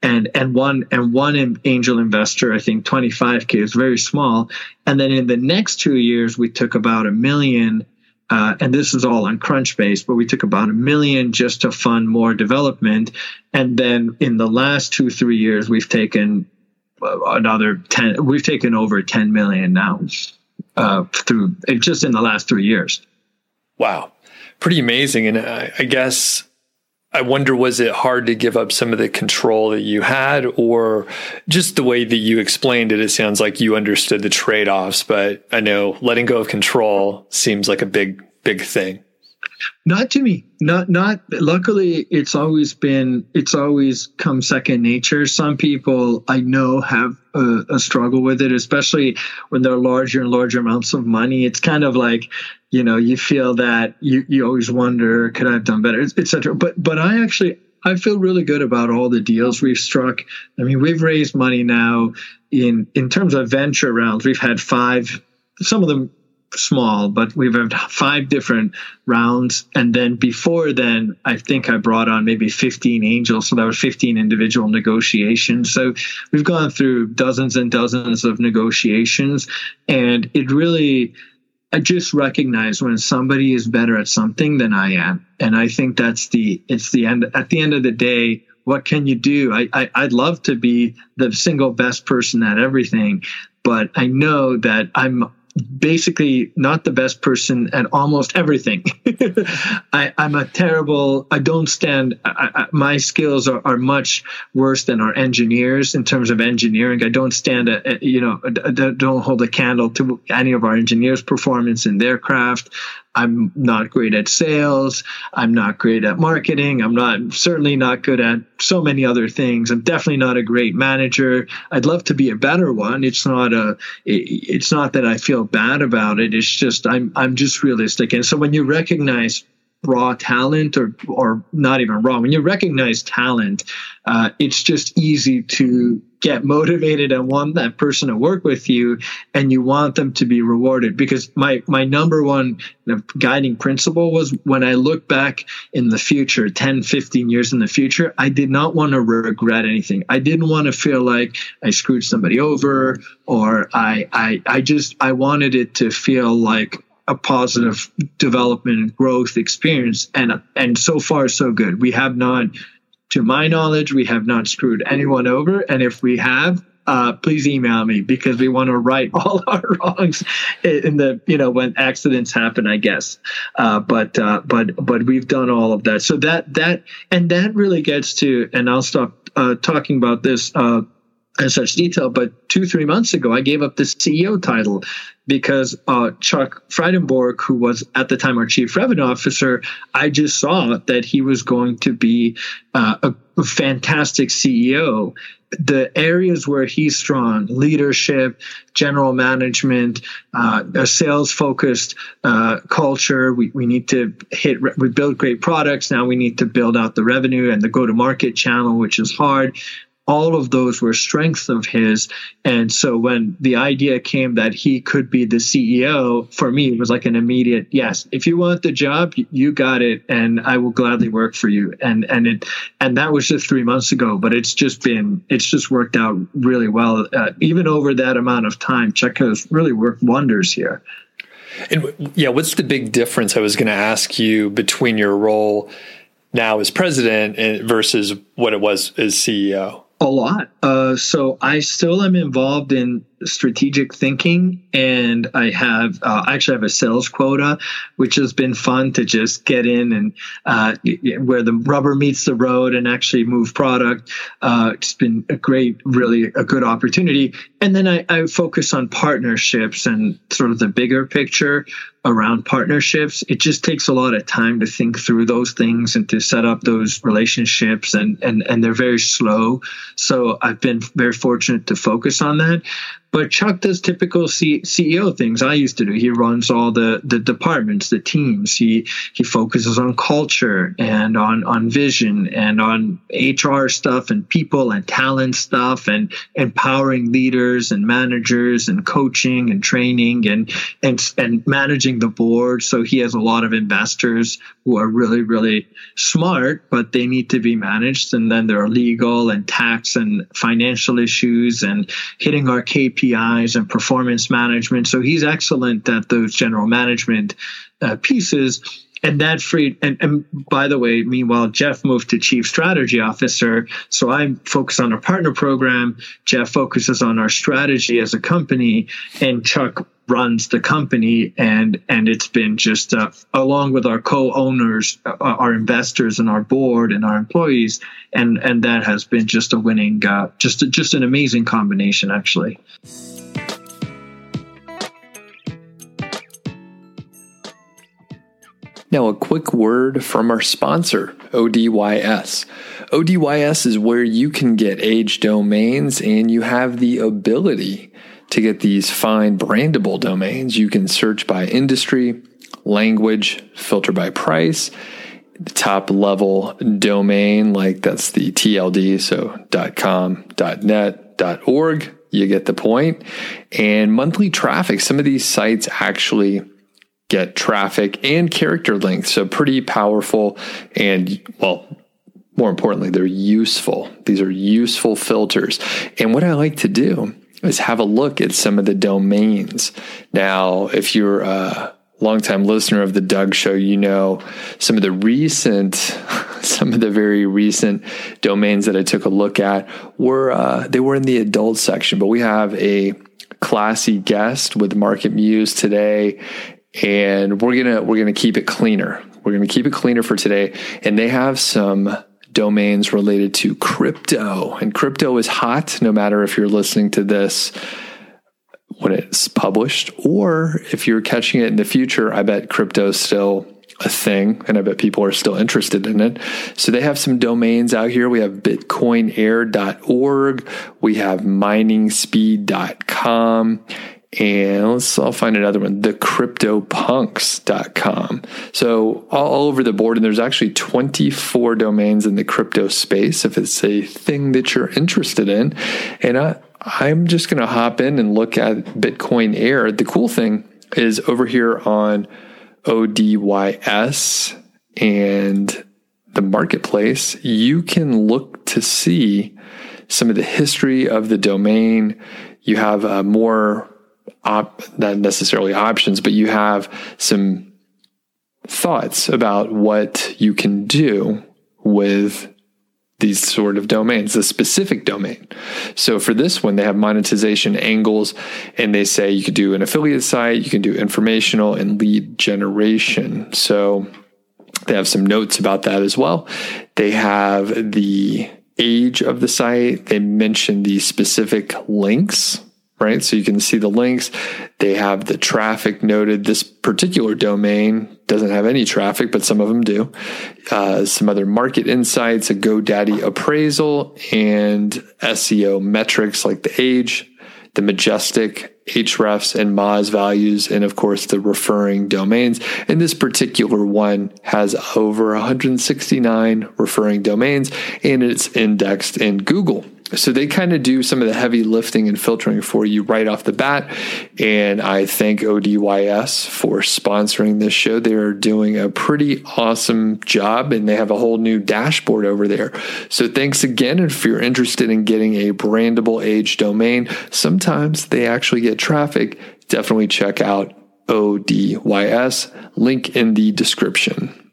B: and and one and one angel investor i think 25k is very small. And then in the next two years we took about a million uh, and this is all on crunchbase but we took about a million just to fund more development. And then in the last two three years we've taken uh, another 10 we've taken over 10 million now uh, through just in the last three years.
A: Wow. Pretty amazing. And I, I guess I wonder, was it hard to give up some of the control that you had, or just the way that you explained it? It sounds like you understood the trade offs, but I know letting go of control seems like a big, big thing.
B: Not to me. Not not. Luckily, it's always been. It's always come second nature. Some people I know have a, a, struggle with it, especially when they're larger and larger amounts of money. It's kind of like, you know, you feel that you you always wonder, could I have done better, etc. But but I actually I feel really good about all the deals we've struck. I mean, we've raised money now in in terms of venture rounds. We've had five. Some of them small, but we've had five different rounds. And then before then, I think I brought on maybe 15 angels. So that was 15 individual negotiations. So we've gone through dozens and dozens of negotiations. And it really, I just recognize when somebody is better at something than I am. And I think that's the, it's the end, at the end of the day, what can you do? I, I I'd love to be the single best person at everything, but I know that I'm basically not the best person at almost everything. I, am a terrible. I don't stand. I, I, my skills are, are much worse than our engineers in terms of engineering. I don't stand. A, a, you know, don't hold a candle to any of our engineers' performance in their craft. I'm not great at sales. I'm not great at marketing. I'm not certainly not good at so many other things. I'm definitely not a great manager. I'd love to be a better one. It's not a it's not that I feel bad about it. It's just I'm I'm just realistic. And so when you recognize raw talent or or not even raw when you recognize talent uh, it's just easy to get motivated and want that person to work with you and you want them to be rewarded. Because my my number one guiding principle was when i look back in the future 10 15 years in the future i did not want to regret anything. I didn't want to feel like i screwed somebody over or i i i just i wanted it to feel like a positive development and growth experience and and so far so good. We have not to my knowledge we have not screwed anyone over and if we have uh, please email me because we want to right all our wrongs in the you know when accidents happen i guess. Uh, but uh, but but we've done all of that. So that that and that really gets to and i'll stop uh, talking about this uh, in such detail, but two, three months ago, I gave up the CEO title because uh, Chuck Frydenborg, who was at the time our chief revenue officer, I just saw that he was going to be uh, a, a fantastic CEO. The areas where he's strong, leadership, general management, uh, a sales focused uh, culture. We, we need to hit, we build great products. Now we need to build out the revenue and the go to market channel, which is hard all of those were strengths of his. And so when the idea came that he could be the CEO, for me, it was like an immediate yes. If you want the job, you got it, and I will gladly work for you. And and it and that was just three months ago, but it's just been it's just worked out really well. Uh, even over that amount of time, Chuck has really worked wonders here.
A: And yeah, what's the big difference? I was going to ask you between your role now as president versus what it was as CEO.
B: A lot. Uh, so I still am involved in strategic thinking, and I have uh, I actually have a sales quota, which has been fun to just get in and uh, where the rubber meets the road and actually move product. Uh, it's been a great, really a good opportunity. And then I, I focus on partnerships and sort of the bigger picture around partnerships. It just takes a lot of time to think through those things and to set up those relationships and and and they're very slow. So I've been very fortunate to focus on that. But Chuck does typical C- CEO things I used to do. He runs all the, the departments, the teams. He he focuses on culture and on on vision and on HR stuff and people and talent stuff and empowering leaders and managers and coaching and training and and and managing the board. So he has a lot of investors who are really really smart, but they need to be managed. And then there are legal and tax and financial issues and hitting our KPIs and performance management. So he's excellent at those general management uh, pieces. And that freed, and, and by the way, meanwhile, Jeff moved to chief strategy officer. So I'm focused on our partner program. Jeff focuses on our strategy as a company, and Chuck runs the company and and it's been just uh, along with our co-owners uh, our investors and our board and our employees and and that has been just a winning uh, just just an amazing combination actually
A: Now, a quick word from our sponsor, ODYS. ODYS is where you can get age domains and you have the ability to get these fine brandable domains, you can search by industry, language, filter by price, the top level domain, like that's the TLD, so .com, .net, .org, you get the point. And monthly traffic, some of these sites actually get traffic and character length, so pretty powerful and well, more importantly, they're useful. These are useful filters. And what I like to do is have a look at some of the domains. Now, if you're a longtime listener of the Doug Show, you know some of the recent, some of the very recent domains that I took a look at were uh, they were in the adult section. But we have a classy guest with Market Muse today, and we're gonna we're gonna keep it cleaner. We're gonna keep it cleaner for today, and they have some domains related to crypto. And crypto is hot no matter if you're listening to this when it's published or if you're catching it in the future. I bet crypto is still a thing and I bet people are still interested in it. So they have some domains out here. We have bitcoinair.org, we have miningspeed.com and let's I'll find another one, thecryptopunks.com. So all over the board, and there's actually 24 domains in the crypto space if it's a thing that you're interested in. And I, I'm just going to hop in and look at Bitcoin Air. The cool thing is over here on ODYS and the marketplace, you can look to see some of the history of the domain. You have a more op, not necessarily options, but you have some thoughts about what you can do with these sort of domains, the specific domain. So for this one, they have monetization angles and they say you could do an affiliate site, you can do informational and lead generation. So they have some notes about that as well. They have the age of the site. They mention the specific links right? So you can see the links. They have the traffic noted. This particular domain doesn't have any traffic, but some of them do. Uh, some other market insights, a GoDaddy appraisal, and SEO metrics like the age, the majestic, Ahrefs and Moz values, and of course the referring domains. And this particular one has over 169 referring domains and it's indexed in Google. So they kind of do some of the heavy lifting and filtering for you right off the bat. And I thank ODYS for sponsoring this show. They are doing a pretty awesome job and they have a whole new dashboard over there. So thanks again. And if you're interested in getting a brandable age domain, sometimes they actually get traffic. Definitely check out ODYS. Link in the description.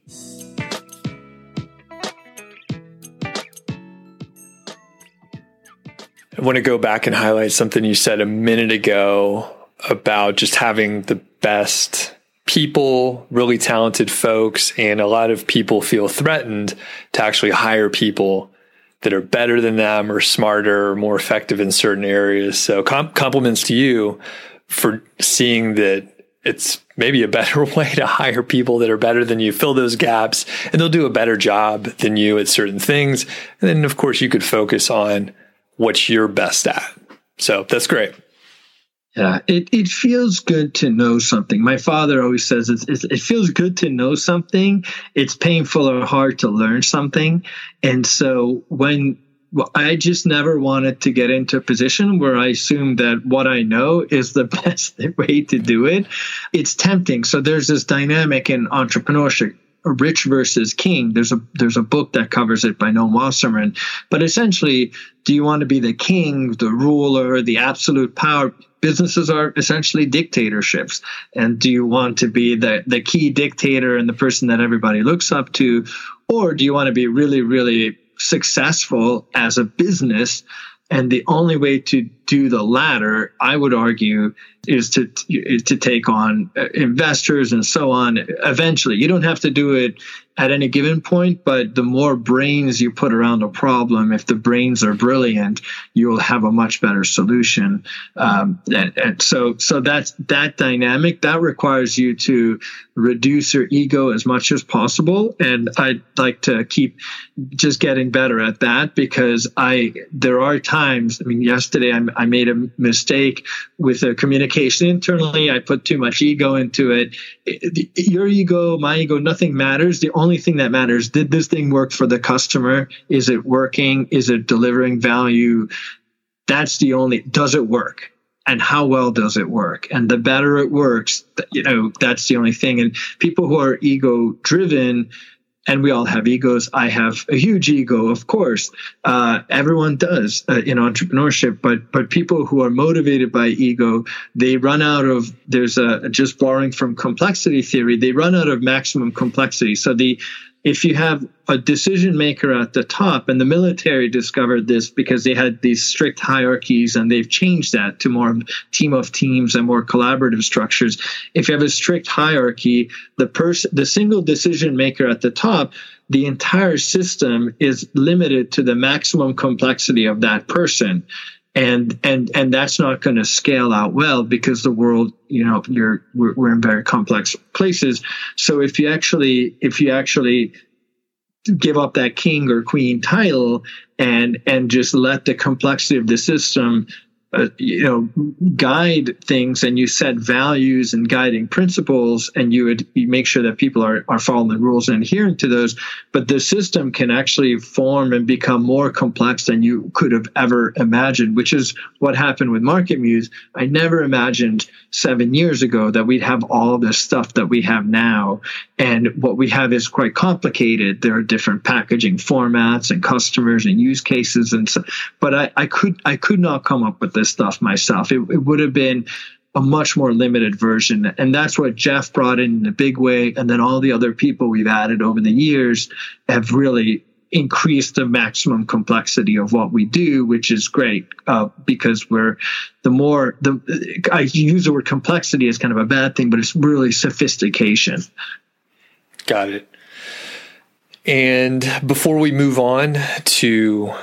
A: I want to go back and highlight something you said a minute ago about just having the best people, really talented folks, and a lot of people feel threatened to actually hire people that are better than them or smarter or more effective in certain areas. So com- compliments to you for seeing that it's maybe a better way to hire people that are better than you, fill those gaps, and they'll do a better job than you at certain things. And then, of course, you could focus on what you're best at. So that's great.
B: Yeah, it, it feels good to know something. My father always says it's, it's, it feels good to know something. It's painful or hard to learn something. And so when well, I just never wanted to get into a position where I assume that what I know is the best way to do it. It's tempting. So there's this dynamic in entrepreneurship rich versus king. There's a there's a book that covers it by Noam Wasserman. But essentially, do you want to be the king, the ruler, the absolute power? Businesses are essentially dictatorships. And do you want to be the, the key dictator and the person that everybody looks up to? Or do you want to be really, really successful as a business? And the only way to do the latter, I would argue, is to is to take on investors and so on. Eventually, you don't have to do it at any given point, but the more brains you put around a problem, if the brains are brilliant, you'll have a much better solution. Um, and, and, so, so that's that dynamic that requires you to reduce your ego as much as possible. And I'd like to keep just getting better at that because I, there are times, I mean, yesterday I, I made a mistake with a communication internally. I put too much ego into it. Your ego, my ego, nothing matters. The only only thing that matters did this thing work for the customer is it working is it delivering value that's the only does it work and how well does it work and the better it works you know that's the only thing and people who are ego driven and we all have egos. I have a huge ego, of course. Uh, everyone does uh, in entrepreneurship, but but people who are motivated by ego, they run out of. There's a just borrowing from complexity theory. They run out of maximum complexity. So the if you have a decision maker at the top, and the military discovered this because they had these strict hierarchies and they've changed that to more team of teams and more collaborative structures. If you have a strict hierarchy, the person, the single decision maker at the top, the entire system is limited to the maximum complexity of that person and and and that's not going to scale out well because the world you know you're we're, we're, in very complex places. So if you actually if you actually give up that king or queen title and and just let the complexity of the system uh, you know guide things and you set values and guiding principles and you would make sure that people are, are following the rules and adhering to those. But the system can actually form and become more complex than you could have ever imagined which is what happened with market muse. I never imagined seven years ago that we'd have all this stuff that we have now. And what we have is quite complicated. There are different packaging formats and customers and use cases and so but i, I could i could not come up with this stuff myself. It, it would have been a much more limited version. And that's what Jeff brought in in a big way. And then all the other people we've added over the years have really increased the maximum complexity of what we do, which is great uh, because we're the more the I use the word complexity as kind of a bad thing, but it's really sophistication.
A: Got it. And before we move on to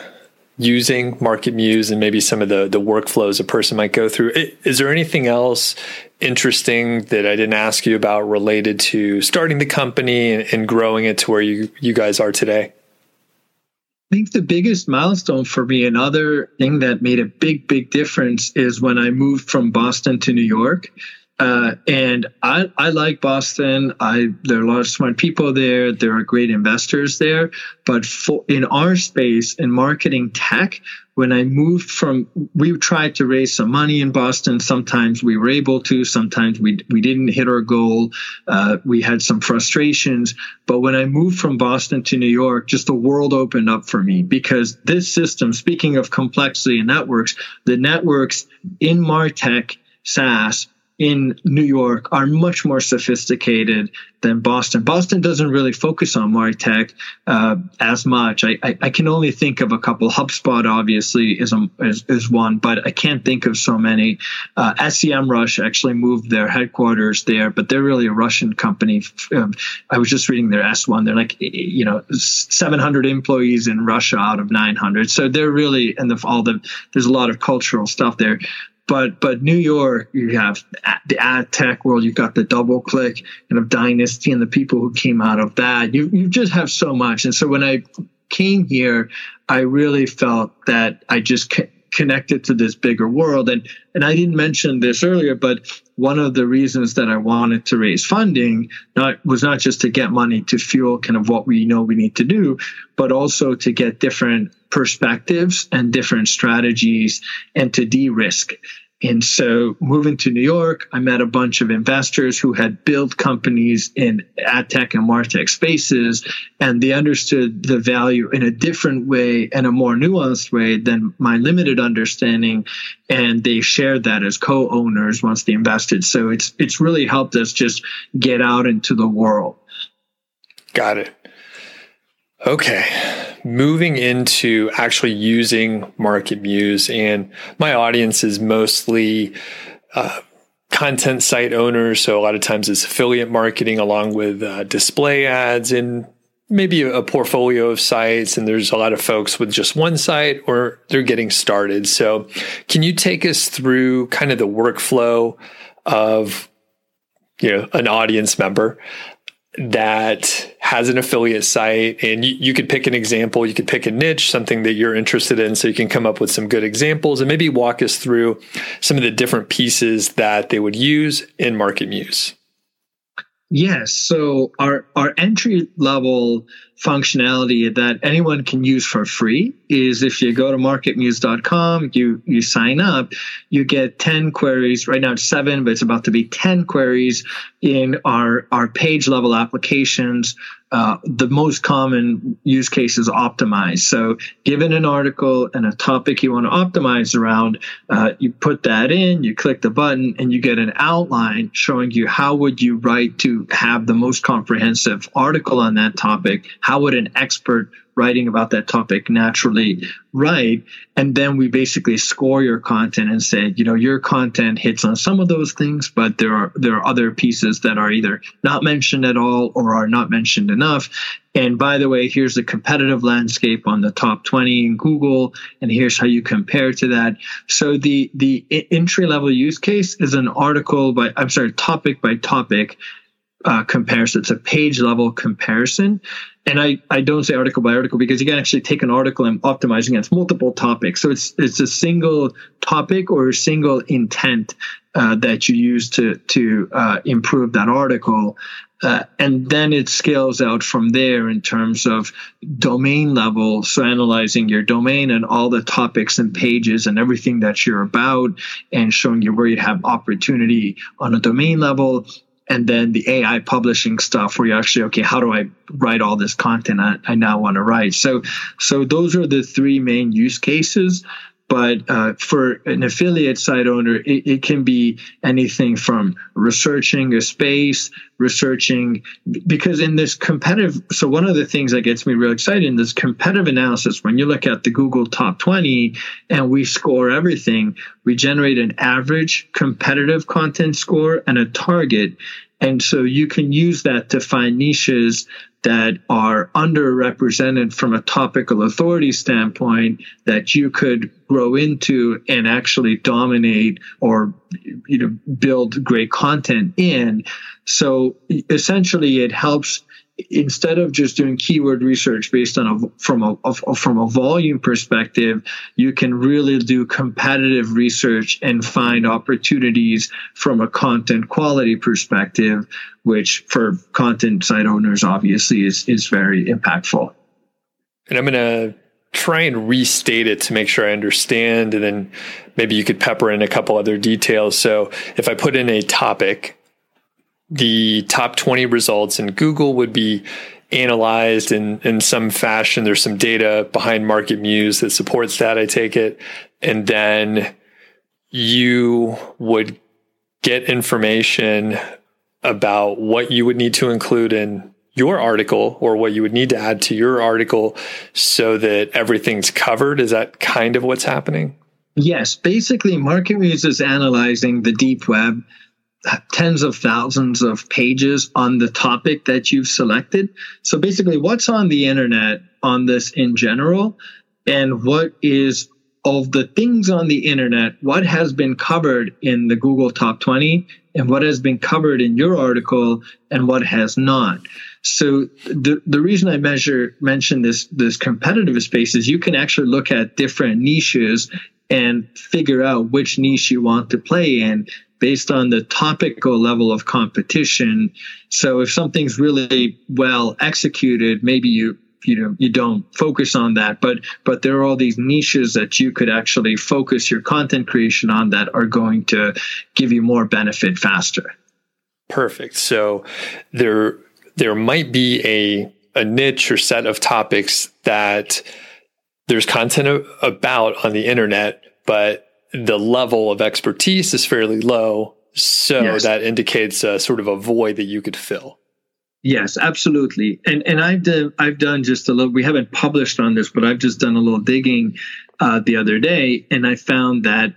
A: using Market Muse and maybe some of the the workflows a person might go through. Is there anything else interesting that I didn't ask you about related to starting the company and, and growing it to where you you guys are today?
B: I think the biggest milestone for me, another thing that made a big, big difference is when I moved from Boston to New York. Uh, and I, I like Boston. I there are a lot of smart people there. There are great investors there. But for, in our space in marketing tech, when I moved from, we tried to raise some money in Boston. Sometimes we were able to. Sometimes we we didn't hit our goal. Uh, we had some frustrations. But when I moved from Boston to New York, just the world opened up for me because this system. Speaking of complexity and networks, the networks in Martech SaaS in New York are much more sophisticated than Boston. Boston doesn't really focus on MarTech uh, as much. I, I, I, can only think of a couple. HubSpot obviously is, a, is, is one, but I can't think of so many. Uh, SEMrush actually moved their headquarters there, but they're really a Russian company. Um, I was just reading their S1. They're like you know 700 employees in Russia out of 900. So they're really and the, all the there's a lot of cultural stuff there but but New York, you have the ad tech world. You've got the DoubleClick kind of dynasty and the people who came out of that. You you just have so much. And so when I came here, I really felt that I just connected to this bigger world. And and I didn't mention this earlier, but one of the reasons that I wanted to raise funding not was not just to get money to fuel kind of what we know we need to do, but also to get different perspectives and different strategies and to de-risk. And so moving to New York, I met a bunch of investors who had built companies in ad tech and martech spaces, and they understood the value in a different way and a more nuanced way than my limited understanding. And they shared that as co-owners once they invested. So it's it's really helped us just get out into the world.
A: Got it. Okay moving into actually using Market Muse, and my audience is mostly uh, content site owners. So a lot of times it's affiliate marketing along with uh, display ads and maybe a, portfolio of sites. And there's a lot of folks with just one site or they're getting started. So can you take us through kind of the workflow of you know an audience member that has an affiliate site and you, you, could pick an example you could pick a niche something that you're interested in so you can come up with some good examples and maybe walk us through some of the different pieces that they would use in market muse.
B: Yes. So our our entry level functionality that anyone can use for free is if you go to marketmuse.com, you you sign up, you get 10 queries. Right now it's seven, but it's about to be 10 queries in our, our page level applications. Uh, the most common use case is optimize. So given an article and a topic you want to optimize around, uh, you put that in, you click the button and you get an outline showing you how would you write to have the most comprehensive article on that topic, how would an expert writing about that topic naturally write? And then we basically score your content and say, you know, your content hits on some of those things, but there are there are other pieces that are either not mentioned at all or are not mentioned enough. And by the way, here's the competitive landscape on the top 20 in Google, and here's how you compare to that. So the the entry level use case is an article by I'm sorry, topic by topic uh, comparison. It's a page level comparison. And I, I don't say article by article because you can actually take an article and optimize against multiple topics. So it's it's a single topic or a single intent uh, that you use to to uh, improve that article. Uh, and then it scales out from there in terms of domain level. So analyzing your domain and all the topics and pages and everything that you're about and showing you where you have opportunity on a domain level and then the AI publishing stuff where you actually okay, how do I write all this content I, I now want to write? So so those are the three main use cases. But uh, for an affiliate site owner, it, it, can be anything from researching a space, researching, because in this competitive, so one of the things that gets me real excited in this competitive analysis, when you look at the Google top 20 and we score everything, we generate an average competitive content score and a target. And so you can use that to find niches that are underrepresented from a topical authority standpoint that you could grow into and actually dominate or you know build great content in. So essentially it helps instead of just doing keyword research based on a from a, a, from a volume perspective you can really do competitive research and find opportunities from a content quality perspective which for content site owners obviously is is very impactful.
A: And i'm going to try and restate it to make sure i understand and then maybe you could pepper in a couple other details. So if i put in a topic the top 20 results in Google would be analyzed in, in some fashion. There's some data behind Market Muse that supports that, I take it. And then you would get information about what you would need to include in your article or what you would need to add to your article so that everything's covered. Is that kind of what's happening?
B: Yes. Basically, Market Muse is analyzing the deep web tens of thousands of pages on the topic that you've selected. So basically, what's on the internet on this in general, and what is of the things on the internet, what has been covered in the Google Top 20, and what has been covered in your article, and what has not. So the the reason I measure mention this this competitive space is you can actually look at different niches and figure out which niche you want to play in based on the topical level of competition. So if something's really well executed, maybe you you know you don't focus on that but but there are all these niches that you could actually focus your content creation on that are going to give you more benefit faster
A: perfect so there there might be a a niche or set of topics that there's content about on the internet but the level of expertise is fairly low so yes. that indicates a sort of a void that you could fill
B: Yes, absolutely. And and I've done I've done just a little. We haven't published on this, but I've just done a little digging uh, the other day, and I found that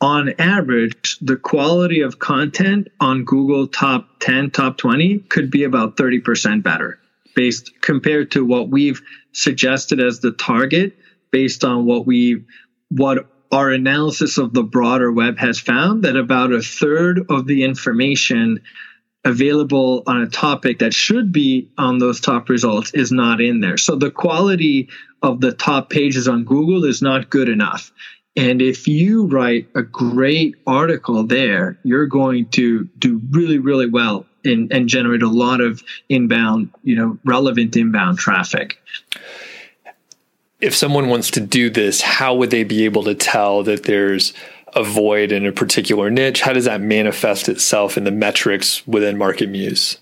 B: on average, the quality of content on Google top 10, top 20 could be about 30% better based compared to what we've suggested as the target based on what we what our analysis of the broader web has found that about a third of the information available on a topic that should be on those top results is not in there. So the quality of the top pages on Google is not good enough. And if you write a great article there, you're going to do really, really well in, and generate a lot of inbound, you know, relevant inbound traffic.
A: If someone wants to do this, how would they be able to tell that there's a void in a particular niche? How does that manifest itself in the metrics within MarketMuse?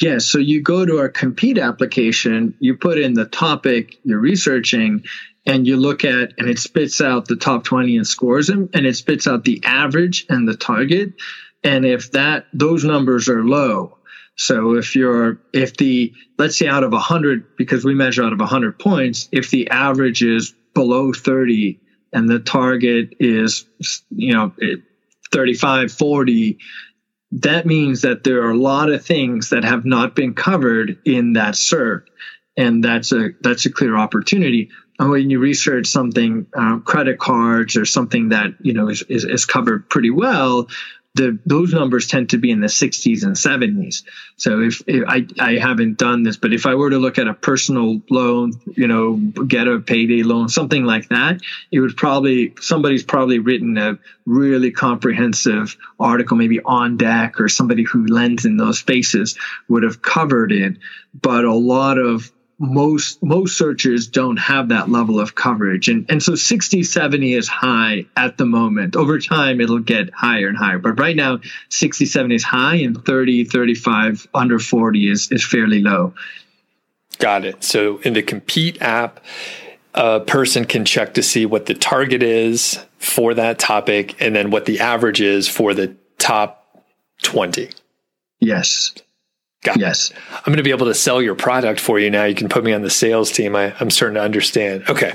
B: Yeah, so you go to our compete application, you put in the topic you're researching, and you look at, and it spits out the top 20 and scores them, and it spits out the average and the target. And if that, those numbers are low, so if you're, if the, let's say out of 100, because we measure out of 100 points, if the average is below 30, and the target is, you know, 35, 40, that means that there are a lot of things that have not been covered in that cert. And that's a, that's a clear opportunity. And when you research something, uh, credit cards or something that, you know, is, is, is covered pretty well, the those numbers tend to be in the 60s and 70s. So if, if, I I haven't done this, but if I were to look at a personal loan, you know, get a payday loan, something like that, it would probably somebody's probably written a really comprehensive article, maybe OnDeck or somebody who lends in those spaces would have covered it. But a lot of most most searchers don't have that level of coverage. And and so 60 70 is high at the moment. Over time it'll get higher and higher. But right now 60 70 is high and 30 35 under 40 is is fairly low.
A: Got it. So in the compete app a person can check to see what the target is for that topic and then what the average is for the top 20
B: yes
A: Got yes. It. I'm going to be able to sell your product for you now. You can put me on the sales team. I, am starting to understand. Okay.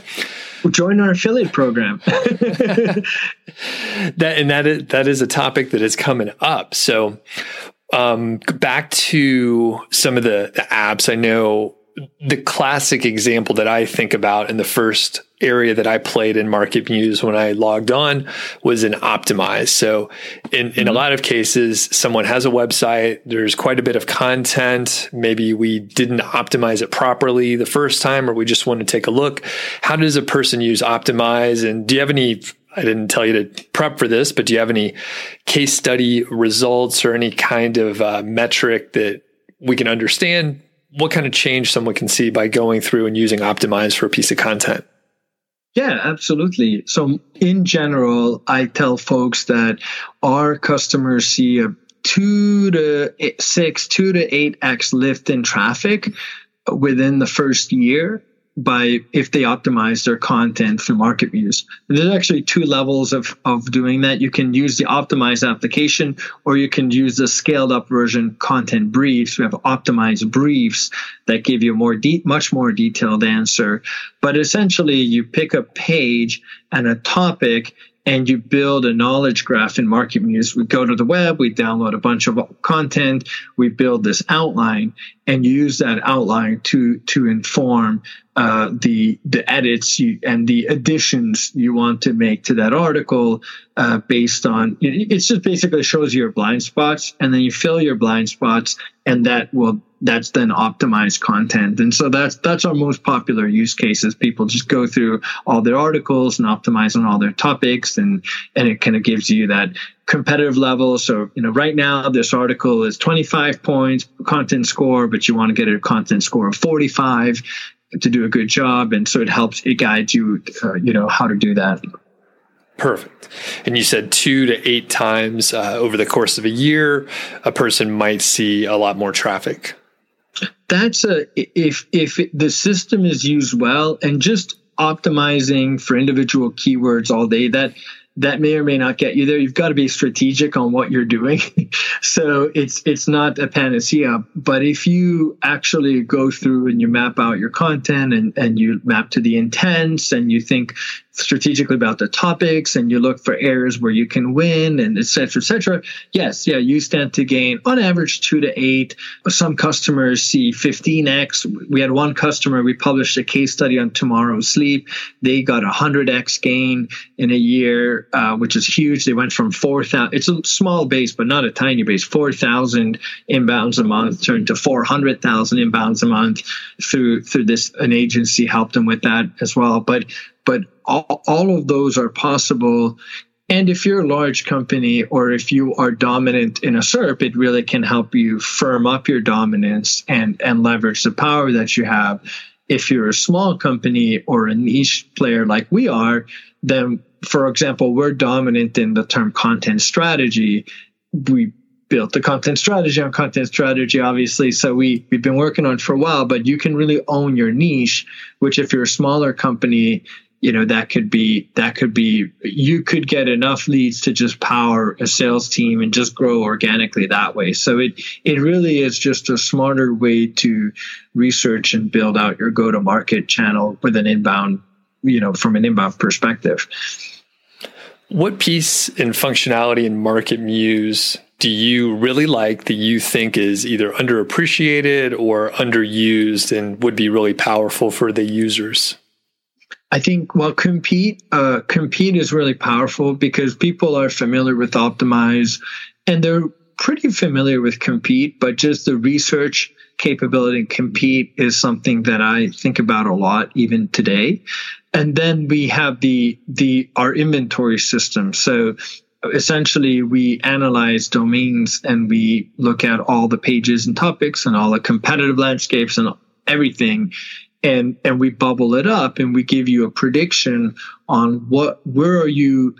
B: Well, join our affiliate program.
A: that and that is, that is a topic that is coming up. So, um, back to some of the, the apps. I know the classic example that I think about in the first area that I played in Market Muse when I logged on was in Optimize. So in, in mm-hmm. a lot of cases, someone has a website, there's quite a bit of content. Maybe we didn't optimize it properly the first time, or we just want to take a look. How does a person use Optimize? And do you have any I didn't tell you to prep for this, but do you have any case study results or any kind of uh, metric that we can understand what kind of change someone can see by going through and using Optimize for a piece of content?
B: Yeah, absolutely. So, in general, I tell folks that our customers see a two to six, two to eight X lift in traffic within the first year by if they optimize their content through MarketMuse. There's actually two levels of, of doing that. You can use the optimized application or you can use the scaled up version content briefs. We have optimized briefs that give you a more de- much more detailed answer. But essentially you pick a page and a topic and you build a knowledge graph in MarketMuse. We go to the web, we download a bunch of content, we build this outline, and use that outline to to inform uh, the the edits you, and the additions you want to make to that article uh, based on it. just basically shows your blind spots and then you fill your blind spots and that will that's then optimized content. And so that's that's our most popular use cases. People just go through all their articles and optimize on all their topics and and it kind of gives you that competitive level. So you know right now this article is 25 points content score but you want to get a content score of 45 to do a good job. And so it helps it guides you uh, you know how to do that.
A: Perfect. And you said two to eight times uh, over the course of a year, a person might see a lot more traffic.
B: That's a if if the system is used well and just optimizing for individual keywords all day that that may or may not get you there. You've got to be strategic on what you're doing. so it's it's not a panacea. But if you actually go through and you map out your content and, and you map to the intents and you think strategically about the topics and you look for areas where you can win and et cetera, et cetera. Yes, yeah, you stand to gain on average two to eight. Some customers see 15x. We had one customer, we published a case study on tomorrow's sleep. They got a 100x gain in a year, uh, which is huge. They went from 4,000, it's a small base, but not a tiny base, 4,000 inbounds a month turned to 400,000 inbounds a month through, through this, an agency helped them with that as well. But but all, all of those are possible. And if you're a large company or if you are dominant in a SERP, it really can help you firm up your dominance and, and leverage the power that you have. If you're a small company or a niche player like we are, then, for example, we're dominant in the term content strategy. We built the content strategy on content strategy, obviously. So we, we've been working on it for a while, but you can really own your niche, which if you're a smaller company, you know that could be that could be you could get enough leads to just power a sales team and just grow organically that way so it it really is just a smarter way to research and build out your go to market channel with an inbound you know from an inbound perspective
A: what piece and functionality in MarketMuse do you really like that you think is either underappreciated or underused and would be really powerful for the users?
B: I think well, compete uh, compete is really powerful because people are familiar with optimize, and they're pretty familiar with compete, but just the research capability in compete is something that I think about a lot even today. And then we have the the our inventory system. So essentially we analyze domains and we look at all the pages and topics and all the competitive landscapes and everything and and we bubble it up and we give you a prediction on what where are you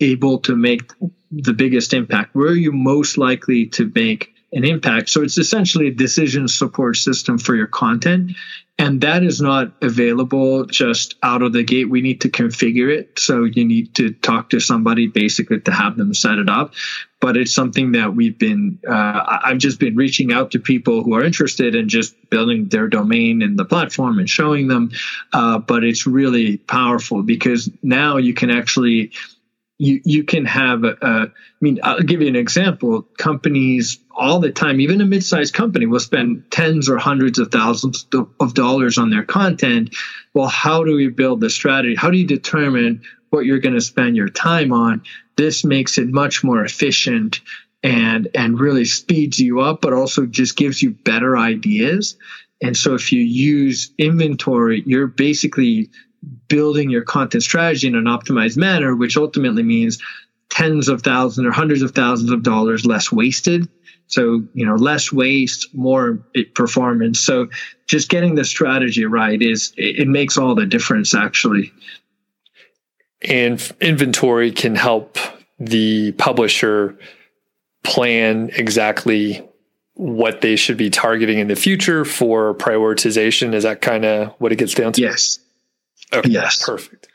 B: able to make the biggest impact where are you most likely to make an impact. So it's essentially a decision support system for your content and that is not available just out of the gate. We need to configure it. So you need to talk to somebody basically to have them set it up. But it's something that we've been uh, i've just been reaching out to people who are interested in just building their domain and the platform and showing them. Uh, but it's really powerful because now you can actually you you can have a, a, I mean I'll give you an example. Companies all the time even a mid-sized company will spend tens or hundreds of thousands of dollars on their content. Well how do we build the strategy? How do you determine what you're going to spend your time on? This makes it much more efficient and and really speeds you up but also just gives you better ideas. And so if you use inventory you're basically building your content strategy in an optimized manner, which ultimately means tens of thousands or hundreds of thousands of dollars less wasted. So, you know, less waste, more performance. So just getting the strategy right is, it makes all the difference actually.
A: And inventory can help the publisher plan exactly what they should be targeting in the future for prioritization. Is that kind of what it gets down to?
B: Yes.
A: Okay, yes. Perfect.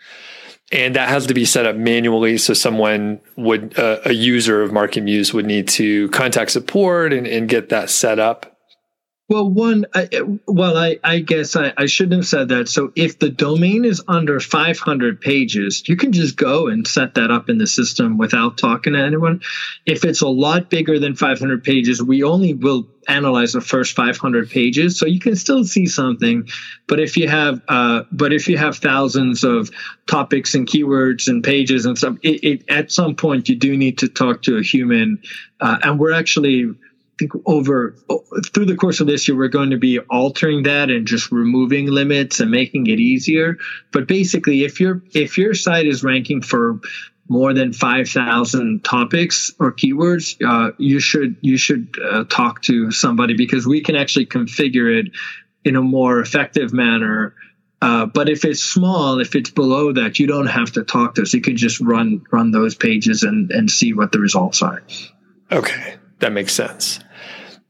A: And that has to be set up manually. So someone would, uh, a user of MarketMuse would need to contact support and, and get that set up.
B: Well, one, I, well, I, I guess I, I shouldn't have said that. So if the domain is under 500 pages, you can just go and set that up in the system without talking to anyone. If it's a lot bigger than 500 pages, we only will analyze the first 500 pages. So you can still see something. But if you have, uh, but if you have thousands of topics and keywords and pages and stuff, it, it, at some point you do need to talk to a human. Uh, and we're actually, over through the course of this year we're going to be altering that and just removing limits and making it easier. But basically if your if your site is ranking for more than 5000 topics or keywords uh, you should you should uh, talk to somebody because we can actually configure it in a more effective manner. Uh, but if it's small if it's below that you don't have to talk to us. You can just run run those pages and and see what the results are.
A: Okay. That makes sense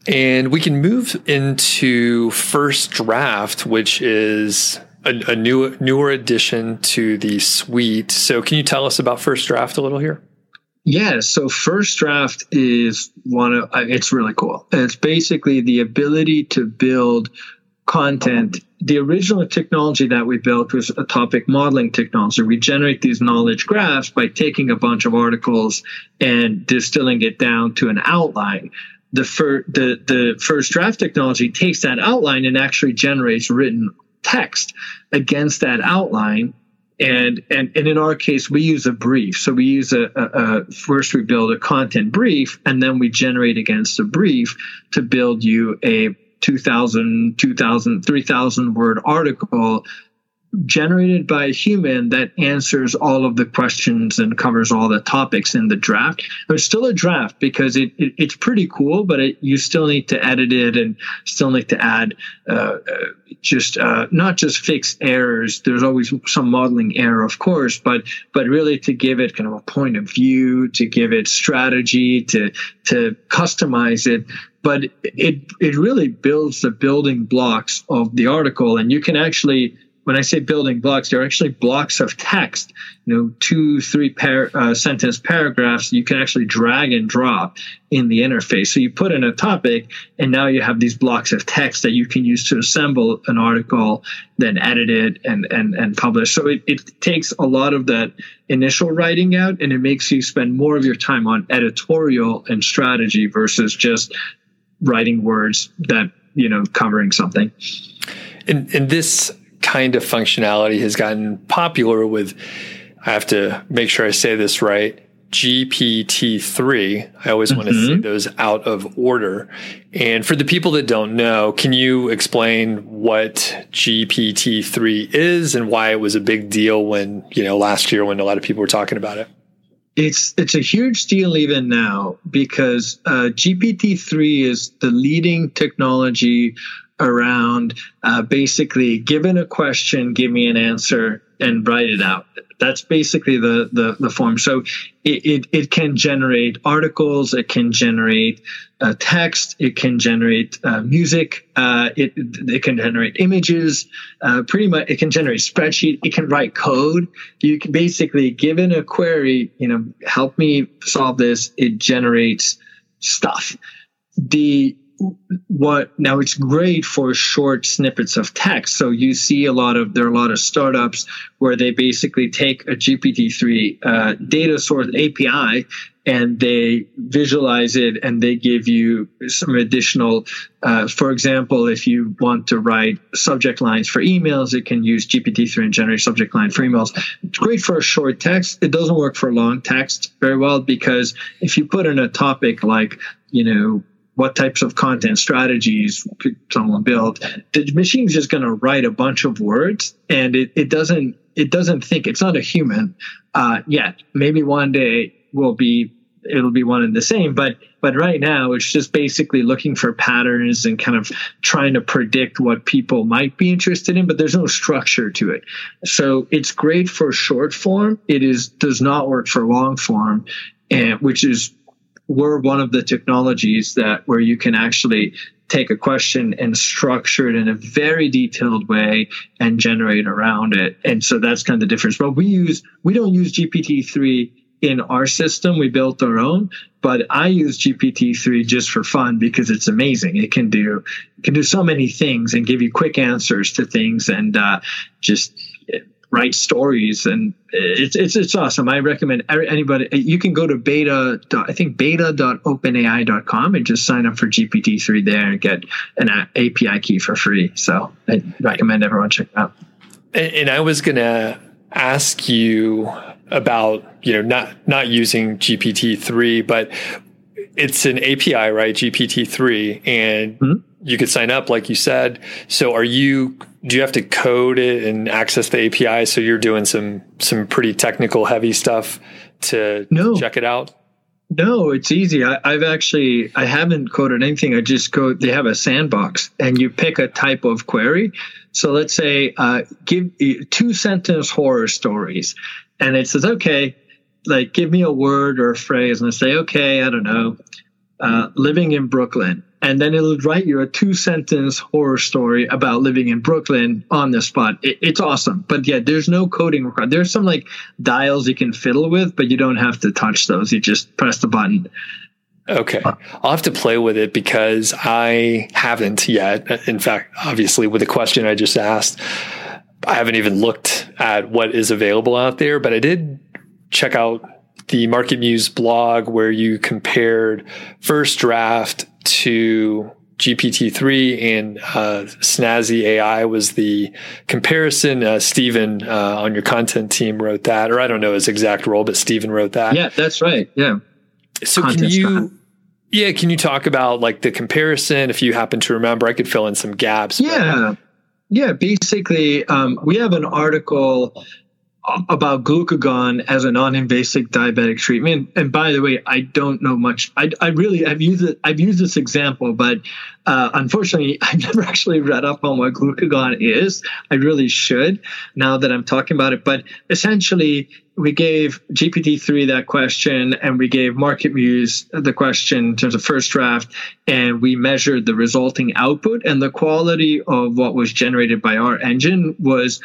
A: and we can move into first draft, which is a, a new newer addition to the suite. So, can you tell us about first draft a little here?
B: Yeah, so first draft is one of uh, it's really cool. It's basically the ability to build content. The original technology that we built was a topic modeling technology. We generate these knowledge graphs by taking a bunch of articles and distilling it down to an outline the, fir- the, the first draft technology takes that outline and actually generates written text against that outline. And, and, and in our case, we use a brief. So we use a, a, a, first we build a content brief and then we generate against a brief to build you a 2000, 2000, 3000 word article generated by a human that answers all of the questions and covers all the topics in the draft. There's still a draft because it, it it's pretty cool, but it, you still need to edit it and still need to add uh, uh, just uh, not just fix errors. There's always some modeling error, of course, but but really to give it kind of a point of view, to give it strategy, to to customize it but it it really builds the building blocks of the article and you can actually when I say building blocks, they're actually blocks of text, you know, two, three par- uh, sentence paragraphs you can actually drag and drop in the interface. So you put in a topic and now you have these blocks of text that you can use to assemble an article, then edit it and, and, and publish. So it, it takes a lot of that initial writing out and it makes you spend more of your time on editorial and strategy versus just writing words that, you know, covering something.
A: And, and this kind of functionality has gotten popular with, I have to make sure I say this right, GPT-3. I always mm-hmm. want to see those out of order. And for the people that don't know, can you explain what GPT-3 is and why it was a big deal when, you know, last year when a lot of people were talking about it?
B: It's it's a huge deal even now because uh, GPT-3 is the leading technology around uh, basically given a question, give me an answer and write it out. That's basically the, the, the form. So it, it, it, can generate articles, it can generate uh, text, it can generate uh, music, uh, it, it can generate images, uh, pretty much it can generate spreadsheet, it can write code. You can basically given a query, you know, help me solve this, it generates stuff. The what now it's great for short snippets of text. So you see a lot of there are a lot of startups where they basically take a gpt-3 uh, data source api and they visualize it and they give you some additional uh, for example if you want to write subject lines for emails it can use gpt-3 and generate subject line for emails. It's great for a short text. It doesn't work for long text very well because if you put in a topic like you know what types of content strategies could someone build. The machine's just going to write a bunch of words and it, it doesn't it doesn't think it's not a human uh, yet. Maybe one day will be it'll be one and the same but but right now it's just basically looking for patterns and kind of trying to predict what people might be interested in but there's no structure to it. So it's great for short form. It is does not work for long form and which is we're one of the technologies that where you can actually take a question and structure it in a very detailed way and generate around it. And so that's kind of the difference. But we use we don't use GPT-3 in our system. We built our own, but I use GPT-3 just for fun because it's amazing. It can do it can do so many things and give you quick answers to things and uh, just write stories and it's it's it's awesome. I recommend anybody you can go to beta I think beta.openai.com and just sign up for GPT-3 there and get an API key for free. So I recommend everyone check it out.
A: And, I was gonna ask you about you know not not using GPT three, but it's an API, right? GPT three, and mm-hmm. you could sign up, like you said. So, are you? Do you have to code it and access the API? So you're doing some some pretty technical, heavy stuff to no. check it out.
B: No, it's easy. I, have actually I haven't coded anything. I just go. They have a sandbox, and you pick a type of query. So let's say uh, give two sentence horror stories, and it says, okay, like give me a word or a phrase, and I say, okay, I don't know, uh, living in Brooklyn, and then it'll write you a two sentence horror story about living in Brooklyn on the spot. It, it's awesome, but yeah, there's no coding required. There's some like dials you can fiddle with, but you don't have to touch those. You just press the button.
A: Okay. I'll have to play with it because I haven't yet. In fact, obviously, with the question I just asked, I haven't even looked at what is available out there, but I did check out the MarketMuse blog where you compared first draft to GPT-3 and uh, Snazzy AI was the comparison. Uh, Stephen uh, on your content team wrote that, or I don't know his exact role, but Stephen wrote that.
B: Yeah, that's right. Yeah.
A: So can you, yeah, can you talk about like the comparison if you happen to remember? I could fill in some gaps.
B: Yeah. But. Yeah, basically, um, we have an article about glucagon as a non-invasive diabetic treatment. And by the way, I don't know much. I, I really I've used it. I've used this example, but uh, unfortunately, I've never actually read up on what glucagon is. I really should now that I'm talking about it. But essentially, we gave GPT-3 that question, and we gave MarketMuse the question in terms of first draft, and we measured the resulting output and the quality of what was generated by our engine was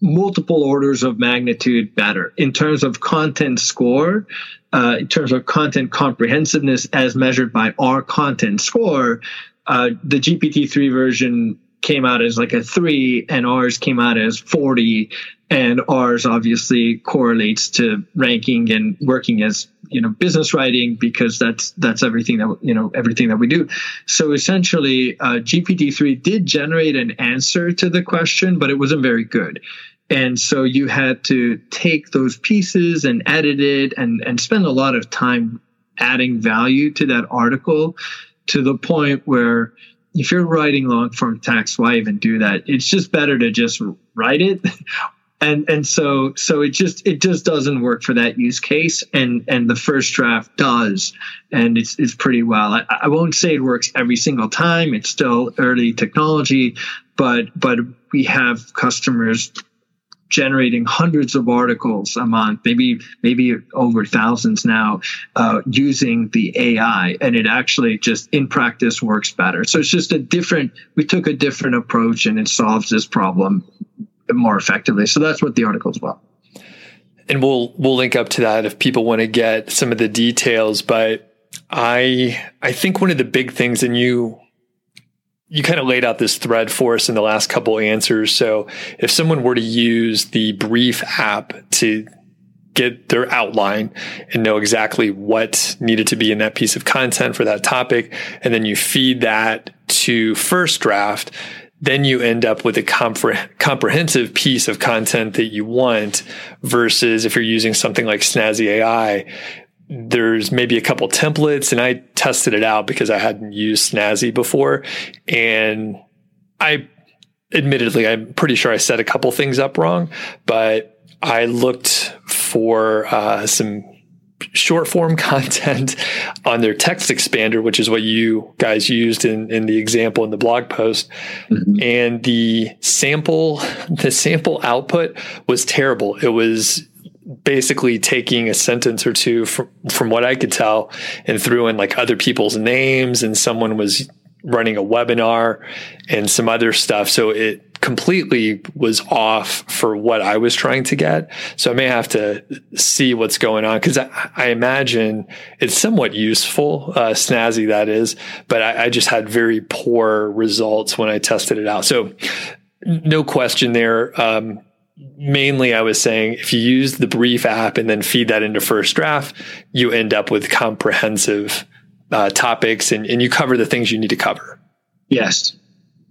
B: multiple orders of magnitude better in terms of content score, uh, in terms of content comprehensiveness as measured by our content score. Uh, the GPT-3 version came out as like a three and ours came out as 40 and ours obviously correlates to ranking and working as you know business writing because that's that's everything that you know everything that we do. So essentially uh, gpt-3 did generate an answer to the question but it wasn't very good. And so you had to take those pieces and edit it and and spend a lot of time adding value to that article to the point where if you're writing long form text, why even do that? It's just better to just write it. And and so so it just it just doesn't work for that use case and and the first draft does and it's it's pretty well I, I won't say it works every single time it's still early technology but but we have customers generating hundreds of articles a month, maybe maybe over thousands now, uh, using the AI, and it actually just in practice works better. So it's just a different. We took a different approach, and it solves this problem more effectively. So that's what the article is about.
A: And we'll we'll link up to that if people want to get some of the details. But I I think one of the big things, and you you kind of laid out this thread for us in the last couple answers. So if someone were to use the brief app to get their outline and know exactly what needed to be in that piece of content for that topic, and then you feed that to first draft, then you end up with a compre- comprehensive piece of content that you want versus if you're using something like Snazzy AI, there's maybe a couple templates and I tested it out because I hadn't used Snazzy before. And I admittedly, I'm pretty sure I set a couple things up wrong, but I looked for uh, some short form content on their text expander, which is what you guys used in, in the example in the blog post. Mm-hmm. And the sample, the sample output was terrible. It was basically taking a sentence or two from, from what I could tell and threw in like other people's names and someone was running a webinar and some other stuff. So it completely was off for what I was trying to get. So I may have to see what's going on because I, I, imagine it's somewhat useful, uh, snazzy that is, but I, I just had very poor results when I tested it out. So no question there. Um, mainly I was saying if you use the brief app and then feed that into first draft, you end up with comprehensive uh, topics and, and you cover the things you need to cover.
B: Yes.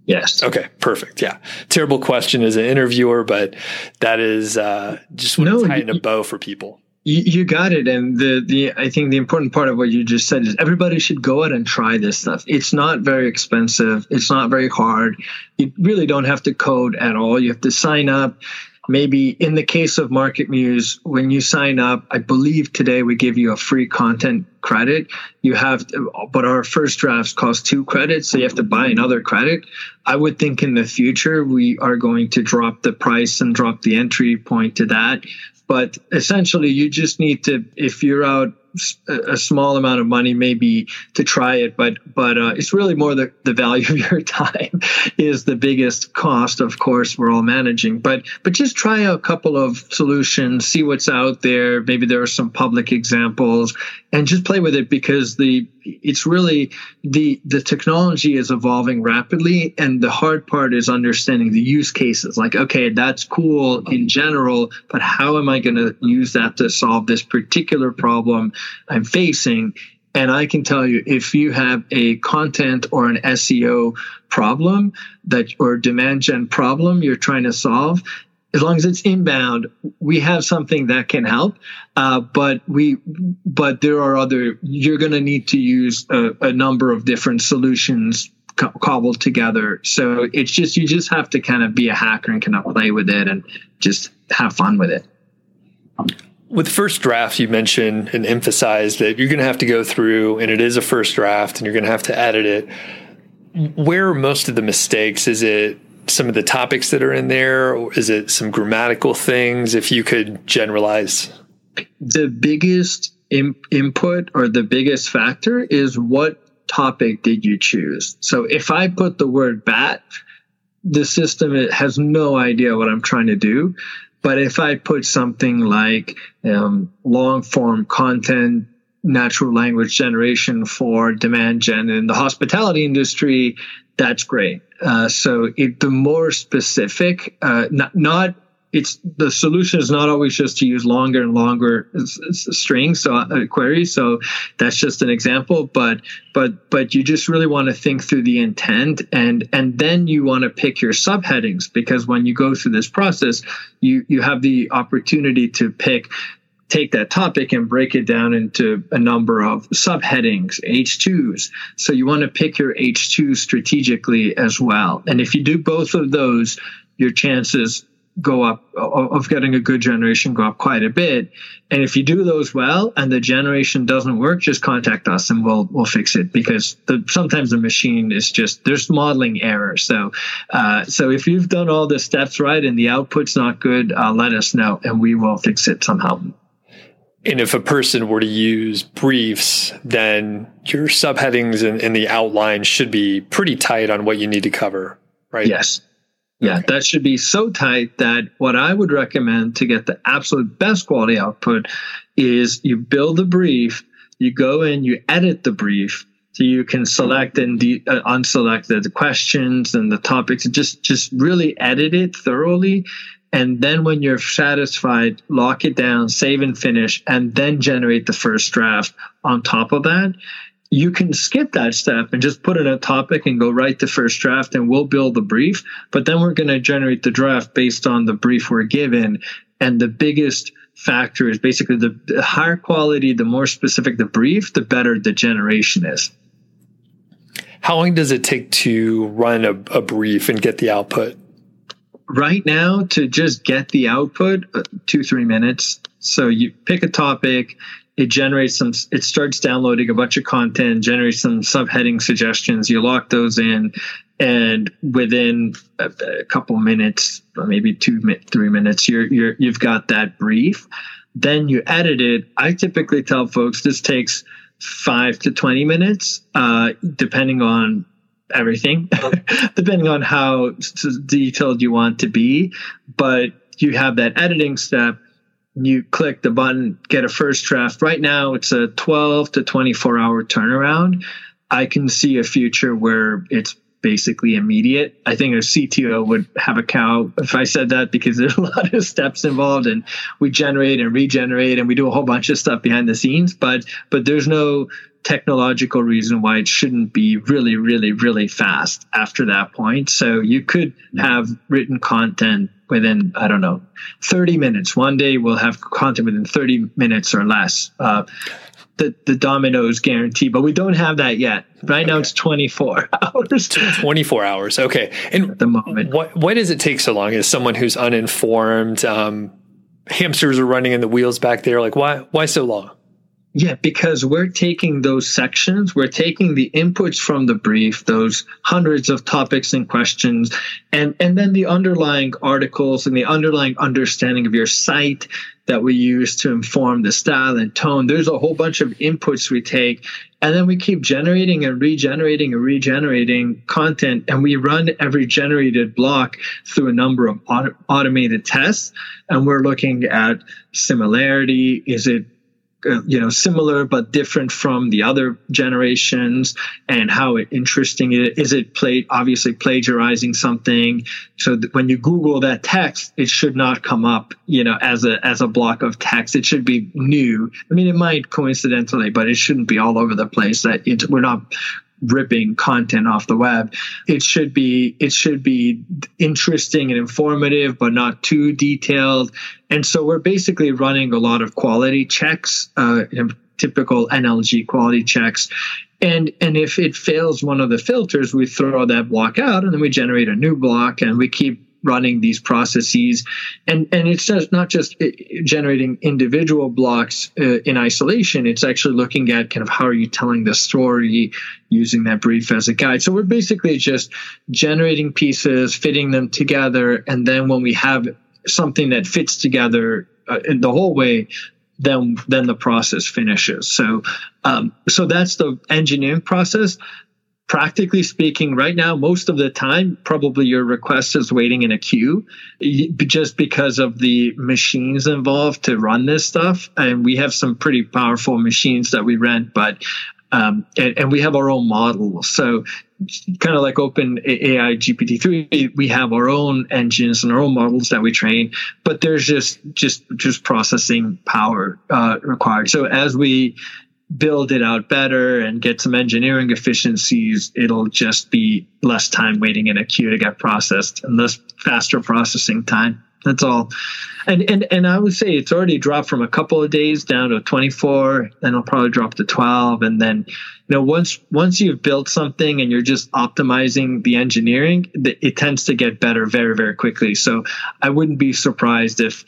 B: Yes.
A: Okay. Perfect. Yeah. Terrible question as an interviewer, but that is uh, just want no, to in a bow for people.
B: You, you got it. And the, the, I think the important part of what you just said is everybody should go out and try this stuff. It's not very expensive. It's not very hard. You really don't have to code at all. You have to sign up maybe in the case of MarketMuse, when you sign up, I believe today we give you a free content credit. You have, but our first drafts cost two credits, so you have to buy another credit. I would think in the future we are going to drop the price and drop the entry point to that. But essentially, you just need to, if you're out a small amount of money maybe to try it, but but uh, it's really more the, the value of your time is the biggest cost. Of course, we're all managing, but but just try a couple of solutions, see what's out there. Maybe there are some public examples, and just play with it because the it's really the the technology is evolving rapidly, and the hard part is understanding the use cases. Like, okay, that's cool in general, but how am I going to use that to solve this particular problem? I'm facing. And I can tell you if you have a content or an SEO problem that or demand gen problem you're trying to solve, as long as it's inbound, we have something that can help. Uh, but we, but there are other. You're going to need to use a, a, number of different solutions co- cobbled together. So it's just you just have to kind of be a hacker and kind of play with it and just have fun with it
A: with first draft, you mentioned and emphasized that you're going to have to go through, and it is a first draft, and you're going to have to edit it. Where are most of the mistakes? Is it some of the topics that are in there, or is it some grammatical things? If you could generalize,
B: the biggest in- input or the biggest factor is what topic did you choose? So if I put the word bat, the system has no idea what I'm trying to do. But if I put something like um, long form content, natural language generation for demand gen in the hospitality industry, that's great. Uh, so it, the more specific, uh, not, not it's the solution is not always just to use longer and longer strings so uh, queries so that's just an example but but but you just really want to think through the intent and and then you want to pick your subheadings because when you go through this process you you have the opportunity to pick take that topic and break it down into a number of subheadings, H2s. So you want to pick your H2 strategically as well. And if you do both of those, your chances go up of getting a good generation go up quite a bit and if you do those well and the generation doesn't work just contact us and we'll we'll fix it because the, sometimes the machine is just there's modeling error so uh, so if you've done all the steps right and the output's not good uh, let us know and we will fix it somehow
A: and if a person were to use briefs, then your subheadings and, and the outline should be pretty tight on what you need to cover, right?
B: Yes. Yeah, that should be so tight that what I would recommend to get the absolute best quality output is you build the brief, you go in, you edit the brief, so you can select and de- uh, unselect the, the questions and the topics, and just just really edit it thoroughly. And then when you're satisfied, lock it down, save and finish, and then generate the first draft on top of that you can skip that step and just put in a topic and go write the first draft and we'll build the brief. But then we're going to generate the draft based on the brief we're given. And the biggest factor is basically the, higher quality, the more specific the brief, the better the generation is.
A: How long does it take to run a, a brief and get the output?
B: Right now, to just get the output, uh, two, three minutes. So you pick a topic, it generates some it starts downloading a bunch of content generates some subheading suggestions. You lock those in and within a, a couple minutes maybe two three minutes you're, you're you've got that brief. Then you edit it. I typically tell folks this takes five to 20 minutes uh, depending on everything, depending on how detailed you want to be. But you have that editing step. You click the button, get a first draft. Right now, it's a 12 to 24 hour turnaround. I can see a future where it's basically immediate. I think a CTO would have a cow if I said that because there's a lot of steps involved and we generate and regenerate and we do a whole bunch of stuff behind the scenes, but but there's no technological reason why it shouldn't be really, really, really fast after that point. So you could have written content within, I don't know, 30 minutes. One day we'll have content within 30 minutes or less. Uh, the, the Domino's guarantee, but we don't have that yet. Right okay. now it's 24 hours.
A: 24 hours. Okay. And
B: At the moment.
A: What, why does it take so long as someone who's uninformed? Um, hamsters are running in the wheels back there. Like why, why so long?
B: Yeah, because we're taking those sections, we're taking the inputs from the brief, those hundreds of topics and questions, and, and then the underlying articles and the underlying understanding of your site that we use to inform the style and tone. There's a whole bunch of inputs we take, and then we keep generating and regenerating and regenerating content, and we run every generated block through a number of auto- automated tests, and we're looking at similarity. Is it uh, you know similar but different from the other generations and how interesting it is it played obviously plagiarizing something. So when you google that text it should not come up you know as a as a block of text. It should be new. I mean it might coincidentally but it shouldn't be all over the place that it, we're not ripping content off the web. It should be it should be interesting and informative, but not too detailed. And so we're basically running a lot of quality checks, uh, typical NLG quality checks. And and if it fails one of the filters, we throw that block out, and then we generate a new block, and we keep running these processes. And and it's just not just uh, generating individual blocks uh, in isolation. It's actually looking at kind of how are you telling the story using that brief as a guide. So we're basically just generating pieces fitting them together and then when we have something that fits together uh, the whole way then then the process finishes. So um, so that's the engineering process practically speaking, right now, most of the time, probably your request is waiting in a queue just because of the machines involved to run this stuff. And we have some pretty powerful machines that we rent, but um, and, and, we have our own model. So kind of like OpenAI GPT-3, we have our own engines and our own models that we train, but there's just, just, just processing power, uh, required. So as we build it out better and get some engineering efficiencies, it'll just be less time waiting in a queue to get processed and less faster processing time. That's all. And and and I would say it's already dropped from a couple of days down to 24, then it'll probably drop to 12 and then you know once once you've built something and you're just optimizing the engineering, it tends to get better very very quickly. So I wouldn't be surprised if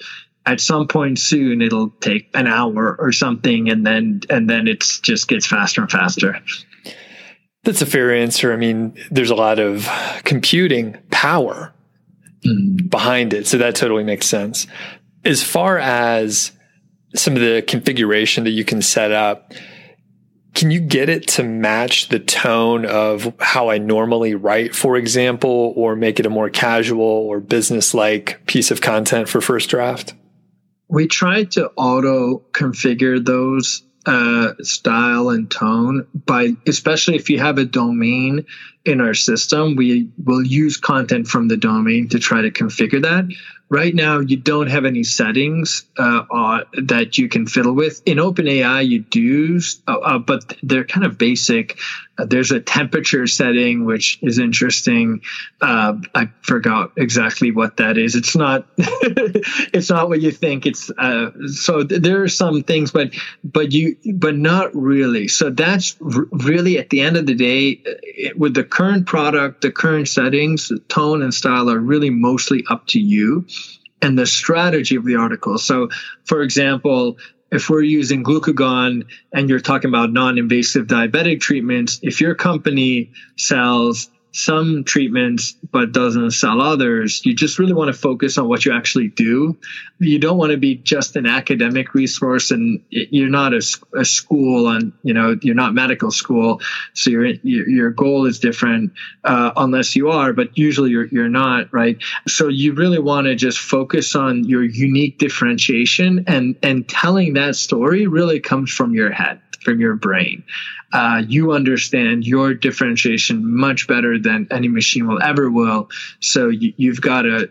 B: at some point soon it'll take an hour or something and then and then it's just gets faster and faster
A: that's a fair answer i mean there's a lot of computing power mm. behind it so that totally makes sense as far as some of the configuration that you can set up can you get it to match the tone of how I normally write, for example, or make it a more casual or business like piece of content for first draft?
B: We tried to auto configure those uh, style and tone by especially if you have a domain in our system we will use content from the domain to try to configure that. Right now you don't have any settings uh, uh, that you can fiddle with. In OpenAI you do uh, uh, but they're kind of basic. Uh, there's a temperature setting which is interesting. Uh, i forgot exactly what that is. It's not it's not what you think. It's so th- there are some things but but you but not really. So that's r- really at the end of the day with the current product the current settings the tone and style are really mostly up to you and the strategy of the article. So, for example, if we're using glucagon and you're talking about non invasive diabetic treatments, if your company sells some treatments but doesn't sell others. You just really want to focus on what you actually do. You don't want to be just an academic resource and you're not a, a school and you know you're not medical school, so your your goal is different uh, unless you are, but usually you're you're not right. So you really want to just focus on your unique differentiation and and telling that story really comes from your head from your brain. Uh, you understand your differentiation much better than any machine will ever will. So you, you've got to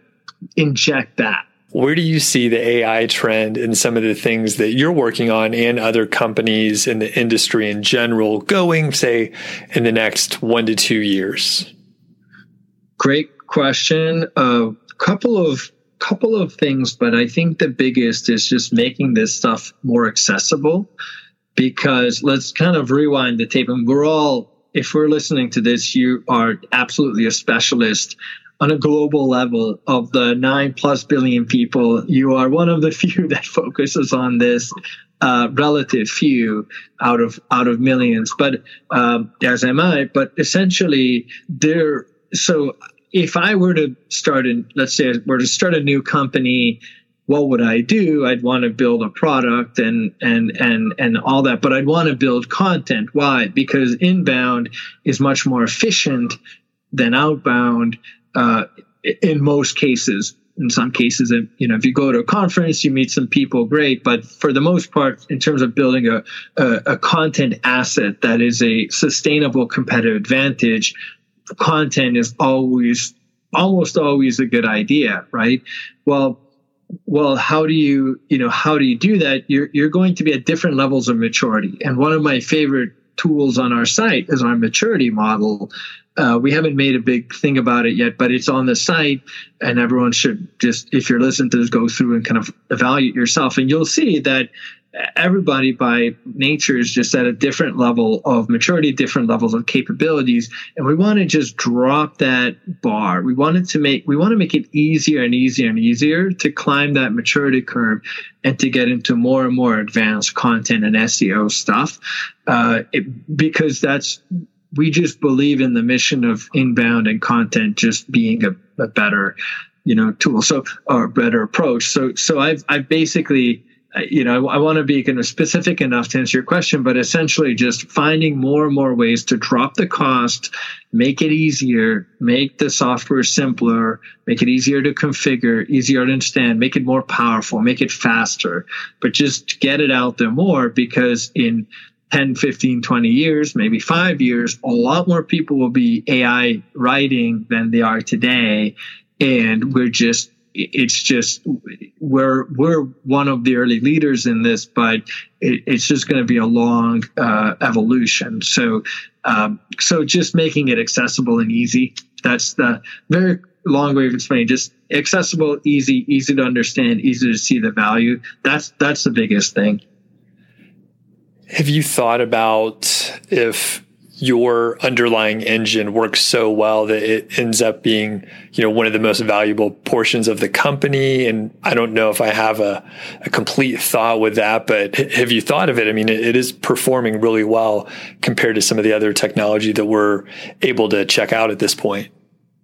B: inject that.
A: Where do you see the AI trend in some of the things that you're working on and other companies in the industry in general going, say, in the next one to two years?
B: Great question. A uh, couple of couple of things, but I think the biggest is just making this stuff more accessible because let's kind of rewind the tape. And we're all if we're listening to this you are absolutely a specialist on a global level of the 9 plus billion people. You are one of the few that focuses on this uh, relative few out of out of millions. But um, as am i. But essentially there so if i were to start in let's say were to start a new company what would I do? I'd want to build a product and and and and all that, but I'd want to build content. Why? Because inbound is much more efficient than outbound uh, in most cases. In some cases, you know, if you go to a conference, you meet some people, great. But for the most part, in terms of building a, a, a content asset that is a sustainable competitive advantage, content is always almost always a good idea, right? Well, well how do you you know how do you do that? You're you're going to be at different levels of maturity. And one of my favorite tools on our site is our maturity model. Uh, we haven't made a big thing about it yet but it's on the site and everyone should just if you're listening to this go through and kind of evaluate yourself. And you'll see that everybody by nature is just at a different level of maturity, different levels of capabilities. And we want to just drop that bar. We wanted to make, we want to make it easier and easier and easier to climb that maturity curve and to get into more and more advanced content and SEO stuff. Uh, it, because that's, we just believe in the mission of inbound and content just being a, a better, you know, tool. So, or better approach. So, so I've, I've basically, you know, I, want to be kind of specific enough to answer your question, but essentially just finding more and more ways to drop the cost, make it easier, make the software simpler, make it easier to configure, easier to understand, make it more powerful, make it faster, but just get it out there more because in 10, 15, 20 years, maybe five years, a lot more people will be AI writing than they are today. And we're just it's just we're we're one of the early leaders in this, but it, it's just going to be a long uh, evolution. So um, so just making it accessible and easy. That's the very long way of explaining. Just accessible, easy, easy to understand, easy to see the value. That's that's the biggest thing.
A: Have you thought about if your underlying engine works so well that it ends up being, you know, one of the most valuable portions of the company. And I don't know if I have a, a complete thought with that, but have you thought of it? I mean, it, it is performing really well compared to some of the other technology that we're able to check out at this point.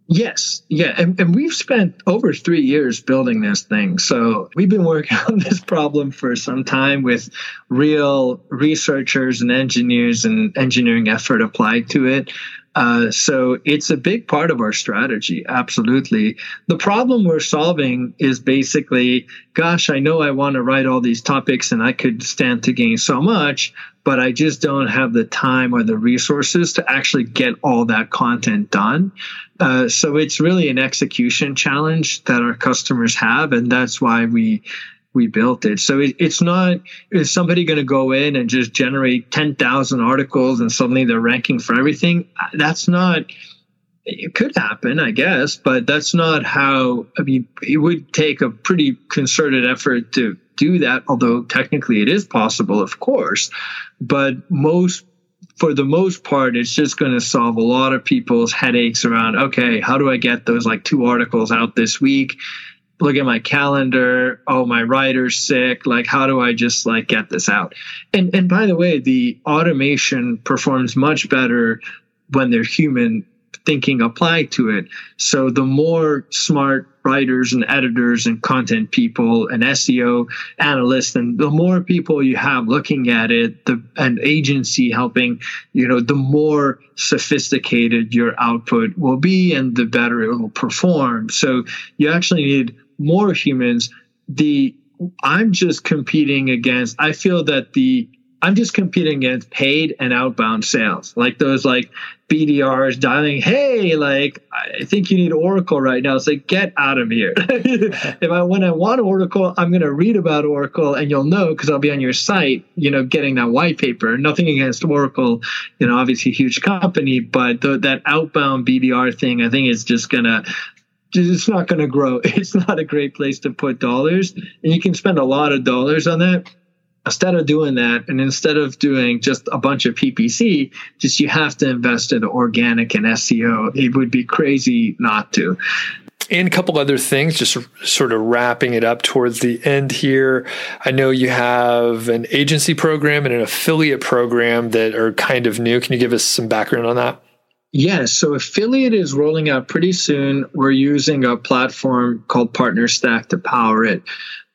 B: Yes, yeah, and, and we've spent over three years building this thing. So we've been working on this problem for some time with real researchers and engineers and engineering effort applied to it. Uh, so it's a big part of our strategy. Absolutely. The problem we're solving is basically, gosh, I know I want to write all these topics and I could stand to gain so much, but I just don't have the time or the resources to actually get all that content done. Uh, so it's really an execution challenge that our customers have, and that's why we we built it. So it, it's not is somebody going to go in and just generate ten thousand articles and suddenly they're ranking for everything? That's not. It could happen, I guess, but that's not how. I mean, it would take a pretty concerted effort to do that. Although technically it is possible, of course, but most for the most part, it's just going to solve a lot of people's headaches around, okay, how do I get those like two articles out this week? Look at my calendar. Oh, my writer's sick. Like, how do I just like get this out? And, and by the way, the automation performs much better when they're human thinking applied to it. So the more smart writers and editors and content people and SEO analysts and the more people you have looking at it, the an agency helping, you know, the more sophisticated your output will be and the better it will perform. So you actually need more humans. The I'm just competing against I feel that the I'm just competing against paid and outbound sales, like those like BDRs dialing, hey, like I think you need Oracle right now. It's like get out of here. if I when I want Oracle, I'm gonna read about Oracle and you'll know because I'll be on your site, you know, getting that white paper. Nothing against Oracle, you know, obviously huge company, but the, that outbound BDR thing, I think is just gonna it's not going to grow. It's not a great place to put dollars. And you can spend a lot of dollars on that instead of doing that and instead of doing just a bunch of ppc just you have to invest in organic and seo it would be crazy not to
A: and a couple other things, just sort of wrapping it up towards the end here. I know you have an agency program and an affiliate program that are kind of new. Can you give us some background on that?
B: Yes. So affiliate is rolling out pretty soon. We're using a platform called PartnerStack to power it.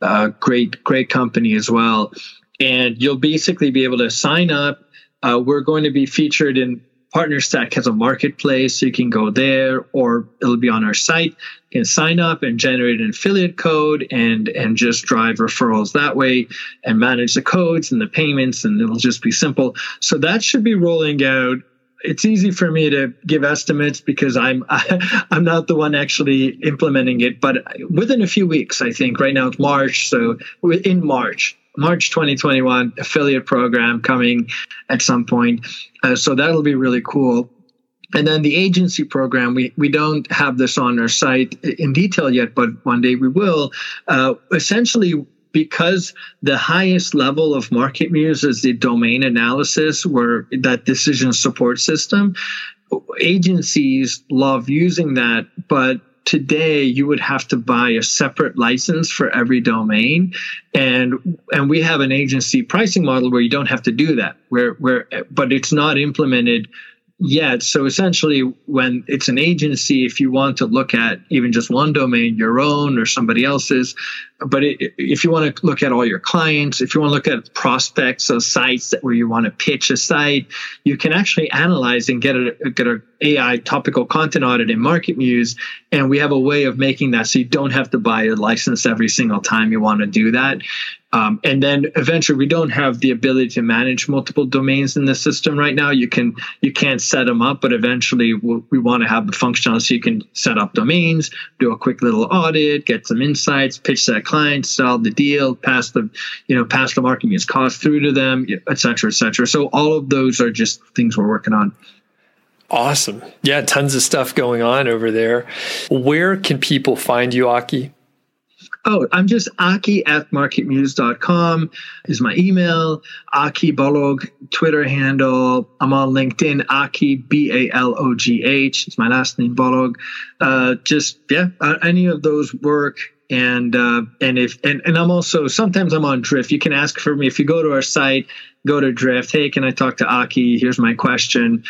B: Uh, great, great company as well and you'll basically be able to sign up. Uh, we're going to be featured in PartnerStack has a marketplace, so you can go there, or it'll be on our site. You can sign up and generate an affiliate code, and and just drive referrals that way, and manage the codes and the payments, and it'll just be simple. So that should be rolling out it's easy for me to give estimates because I'm I, am not the one actually implementing it. But within a few weeks, I think right now it's March, so in March March 2021 affiliate program coming at some point. Uh, so that'll be really cool. And then the agency program, we, we don't have this on our site in detail yet, but one day we will. Uh, essentially, because the highest level of MarketMuse is the domain analysis, where that decision support system, agencies love using that, but today you would have to buy a separate license for every domain and and we have an agency pricing model where you don't have to do that where where but it's not implemented yet. So essentially, when it's an agency, if you want to look at even just one domain, your own or somebody else's, but it, if you want to look at all your clients, if you want to look at prospects of sites that where you want to pitch a site, you can actually analyze and get a get a AI topical content audit in MarketMuse, and we have a way of making that so you don't have to buy a license every single time you want to do that. Um, and then eventually, we don't have the ability to manage multiple domains in the system right now. You can you can't set them up, but eventually we want to have the functionality so you can set up domains, do a quick little audit, get some insights, pitch that client, sell the deal, pass the you know pass the MarketMuse cost through to them, et cetera, et cetera. So all of those are just things we're working on.
A: Awesome. Yeah, tons of stuff going on over there. Where can people find you, Aki?
B: Oh, I'm just Aki at marketmuse.com is my email. Aki Balogh, Twitter handle. I'm on LinkedIn, Aki, B A L O G H. It's my last name, Balogh. Uh, just, yeah, uh, any of those work. And, uh, and if, and, and I'm also, sometimes I'm on Drift. You can ask for me if you go to our site, go to Drift. Hey, can I talk to Aki? Here's my question.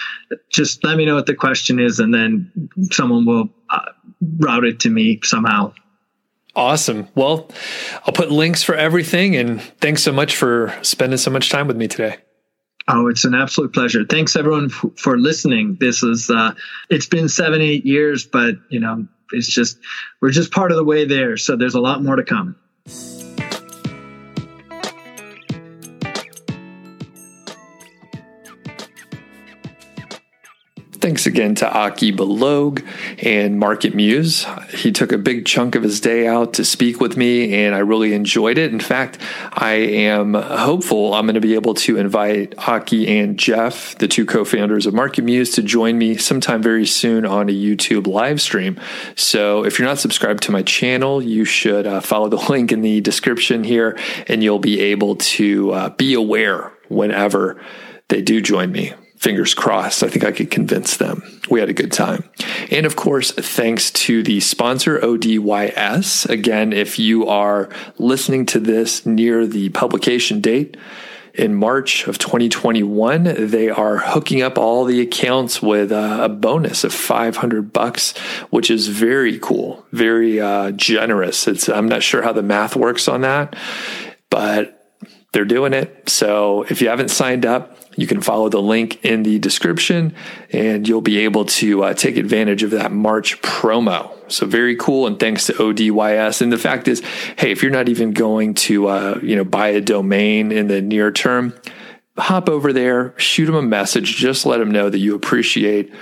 B: Just let me know what the question is, and then someone will uh, route it to me somehow.
A: Awesome. Well, I'll put links for everything. And thanks so much for spending so much time with me today.
B: Oh, it's an absolute pleasure. Thanks everyone f- for listening. This is, uh, it's been seven, eight years, but you know, it's just, we're just part of the way there. So there's a lot more to come.
A: Thanks again to Aki Balogh and MarketMuse. He took a big chunk of his day out to speak with me, and I really enjoyed it. In fact, I am hopeful I'm going to be able to invite Aki and Jeff, the two co founders of MarketMuse, to join me sometime very soon on a YouTube live stream. So if you're not subscribed to my channel, you should uh, follow the link in the description here, and you'll be able to uh, be aware whenever they do join me fingers crossed. I think I could convince them. We had a good time. And of course, thanks to the sponsor, ODYS. Again, if you are listening to this near the publication date, in March of 2021, they are hooking up all the accounts with a bonus of 500 bucks, which is very cool, very uh, generous. It's I'm not sure how the math works on that, but they're doing it. So if you haven't signed up, you can follow the link in the description and you'll be able to uh, take advantage of that March promo. So very cool. And thanks to ODYS. And the fact is, hey, if you're not even going to, uh, you know, buy a domain in the near term, hop over there, shoot them a message, just let them know that you appreciate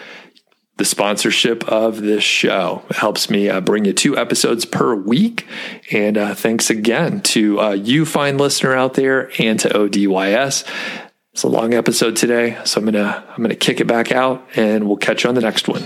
A: the sponsorship of this show. It helps me uh, bring you two episodes per week. And uh, thanks again to uh, you, fine listener out there, and to ODYS. It's a long episode today, so I'm gonna I'm gonna kick it back out, and we'll catch you on the next one.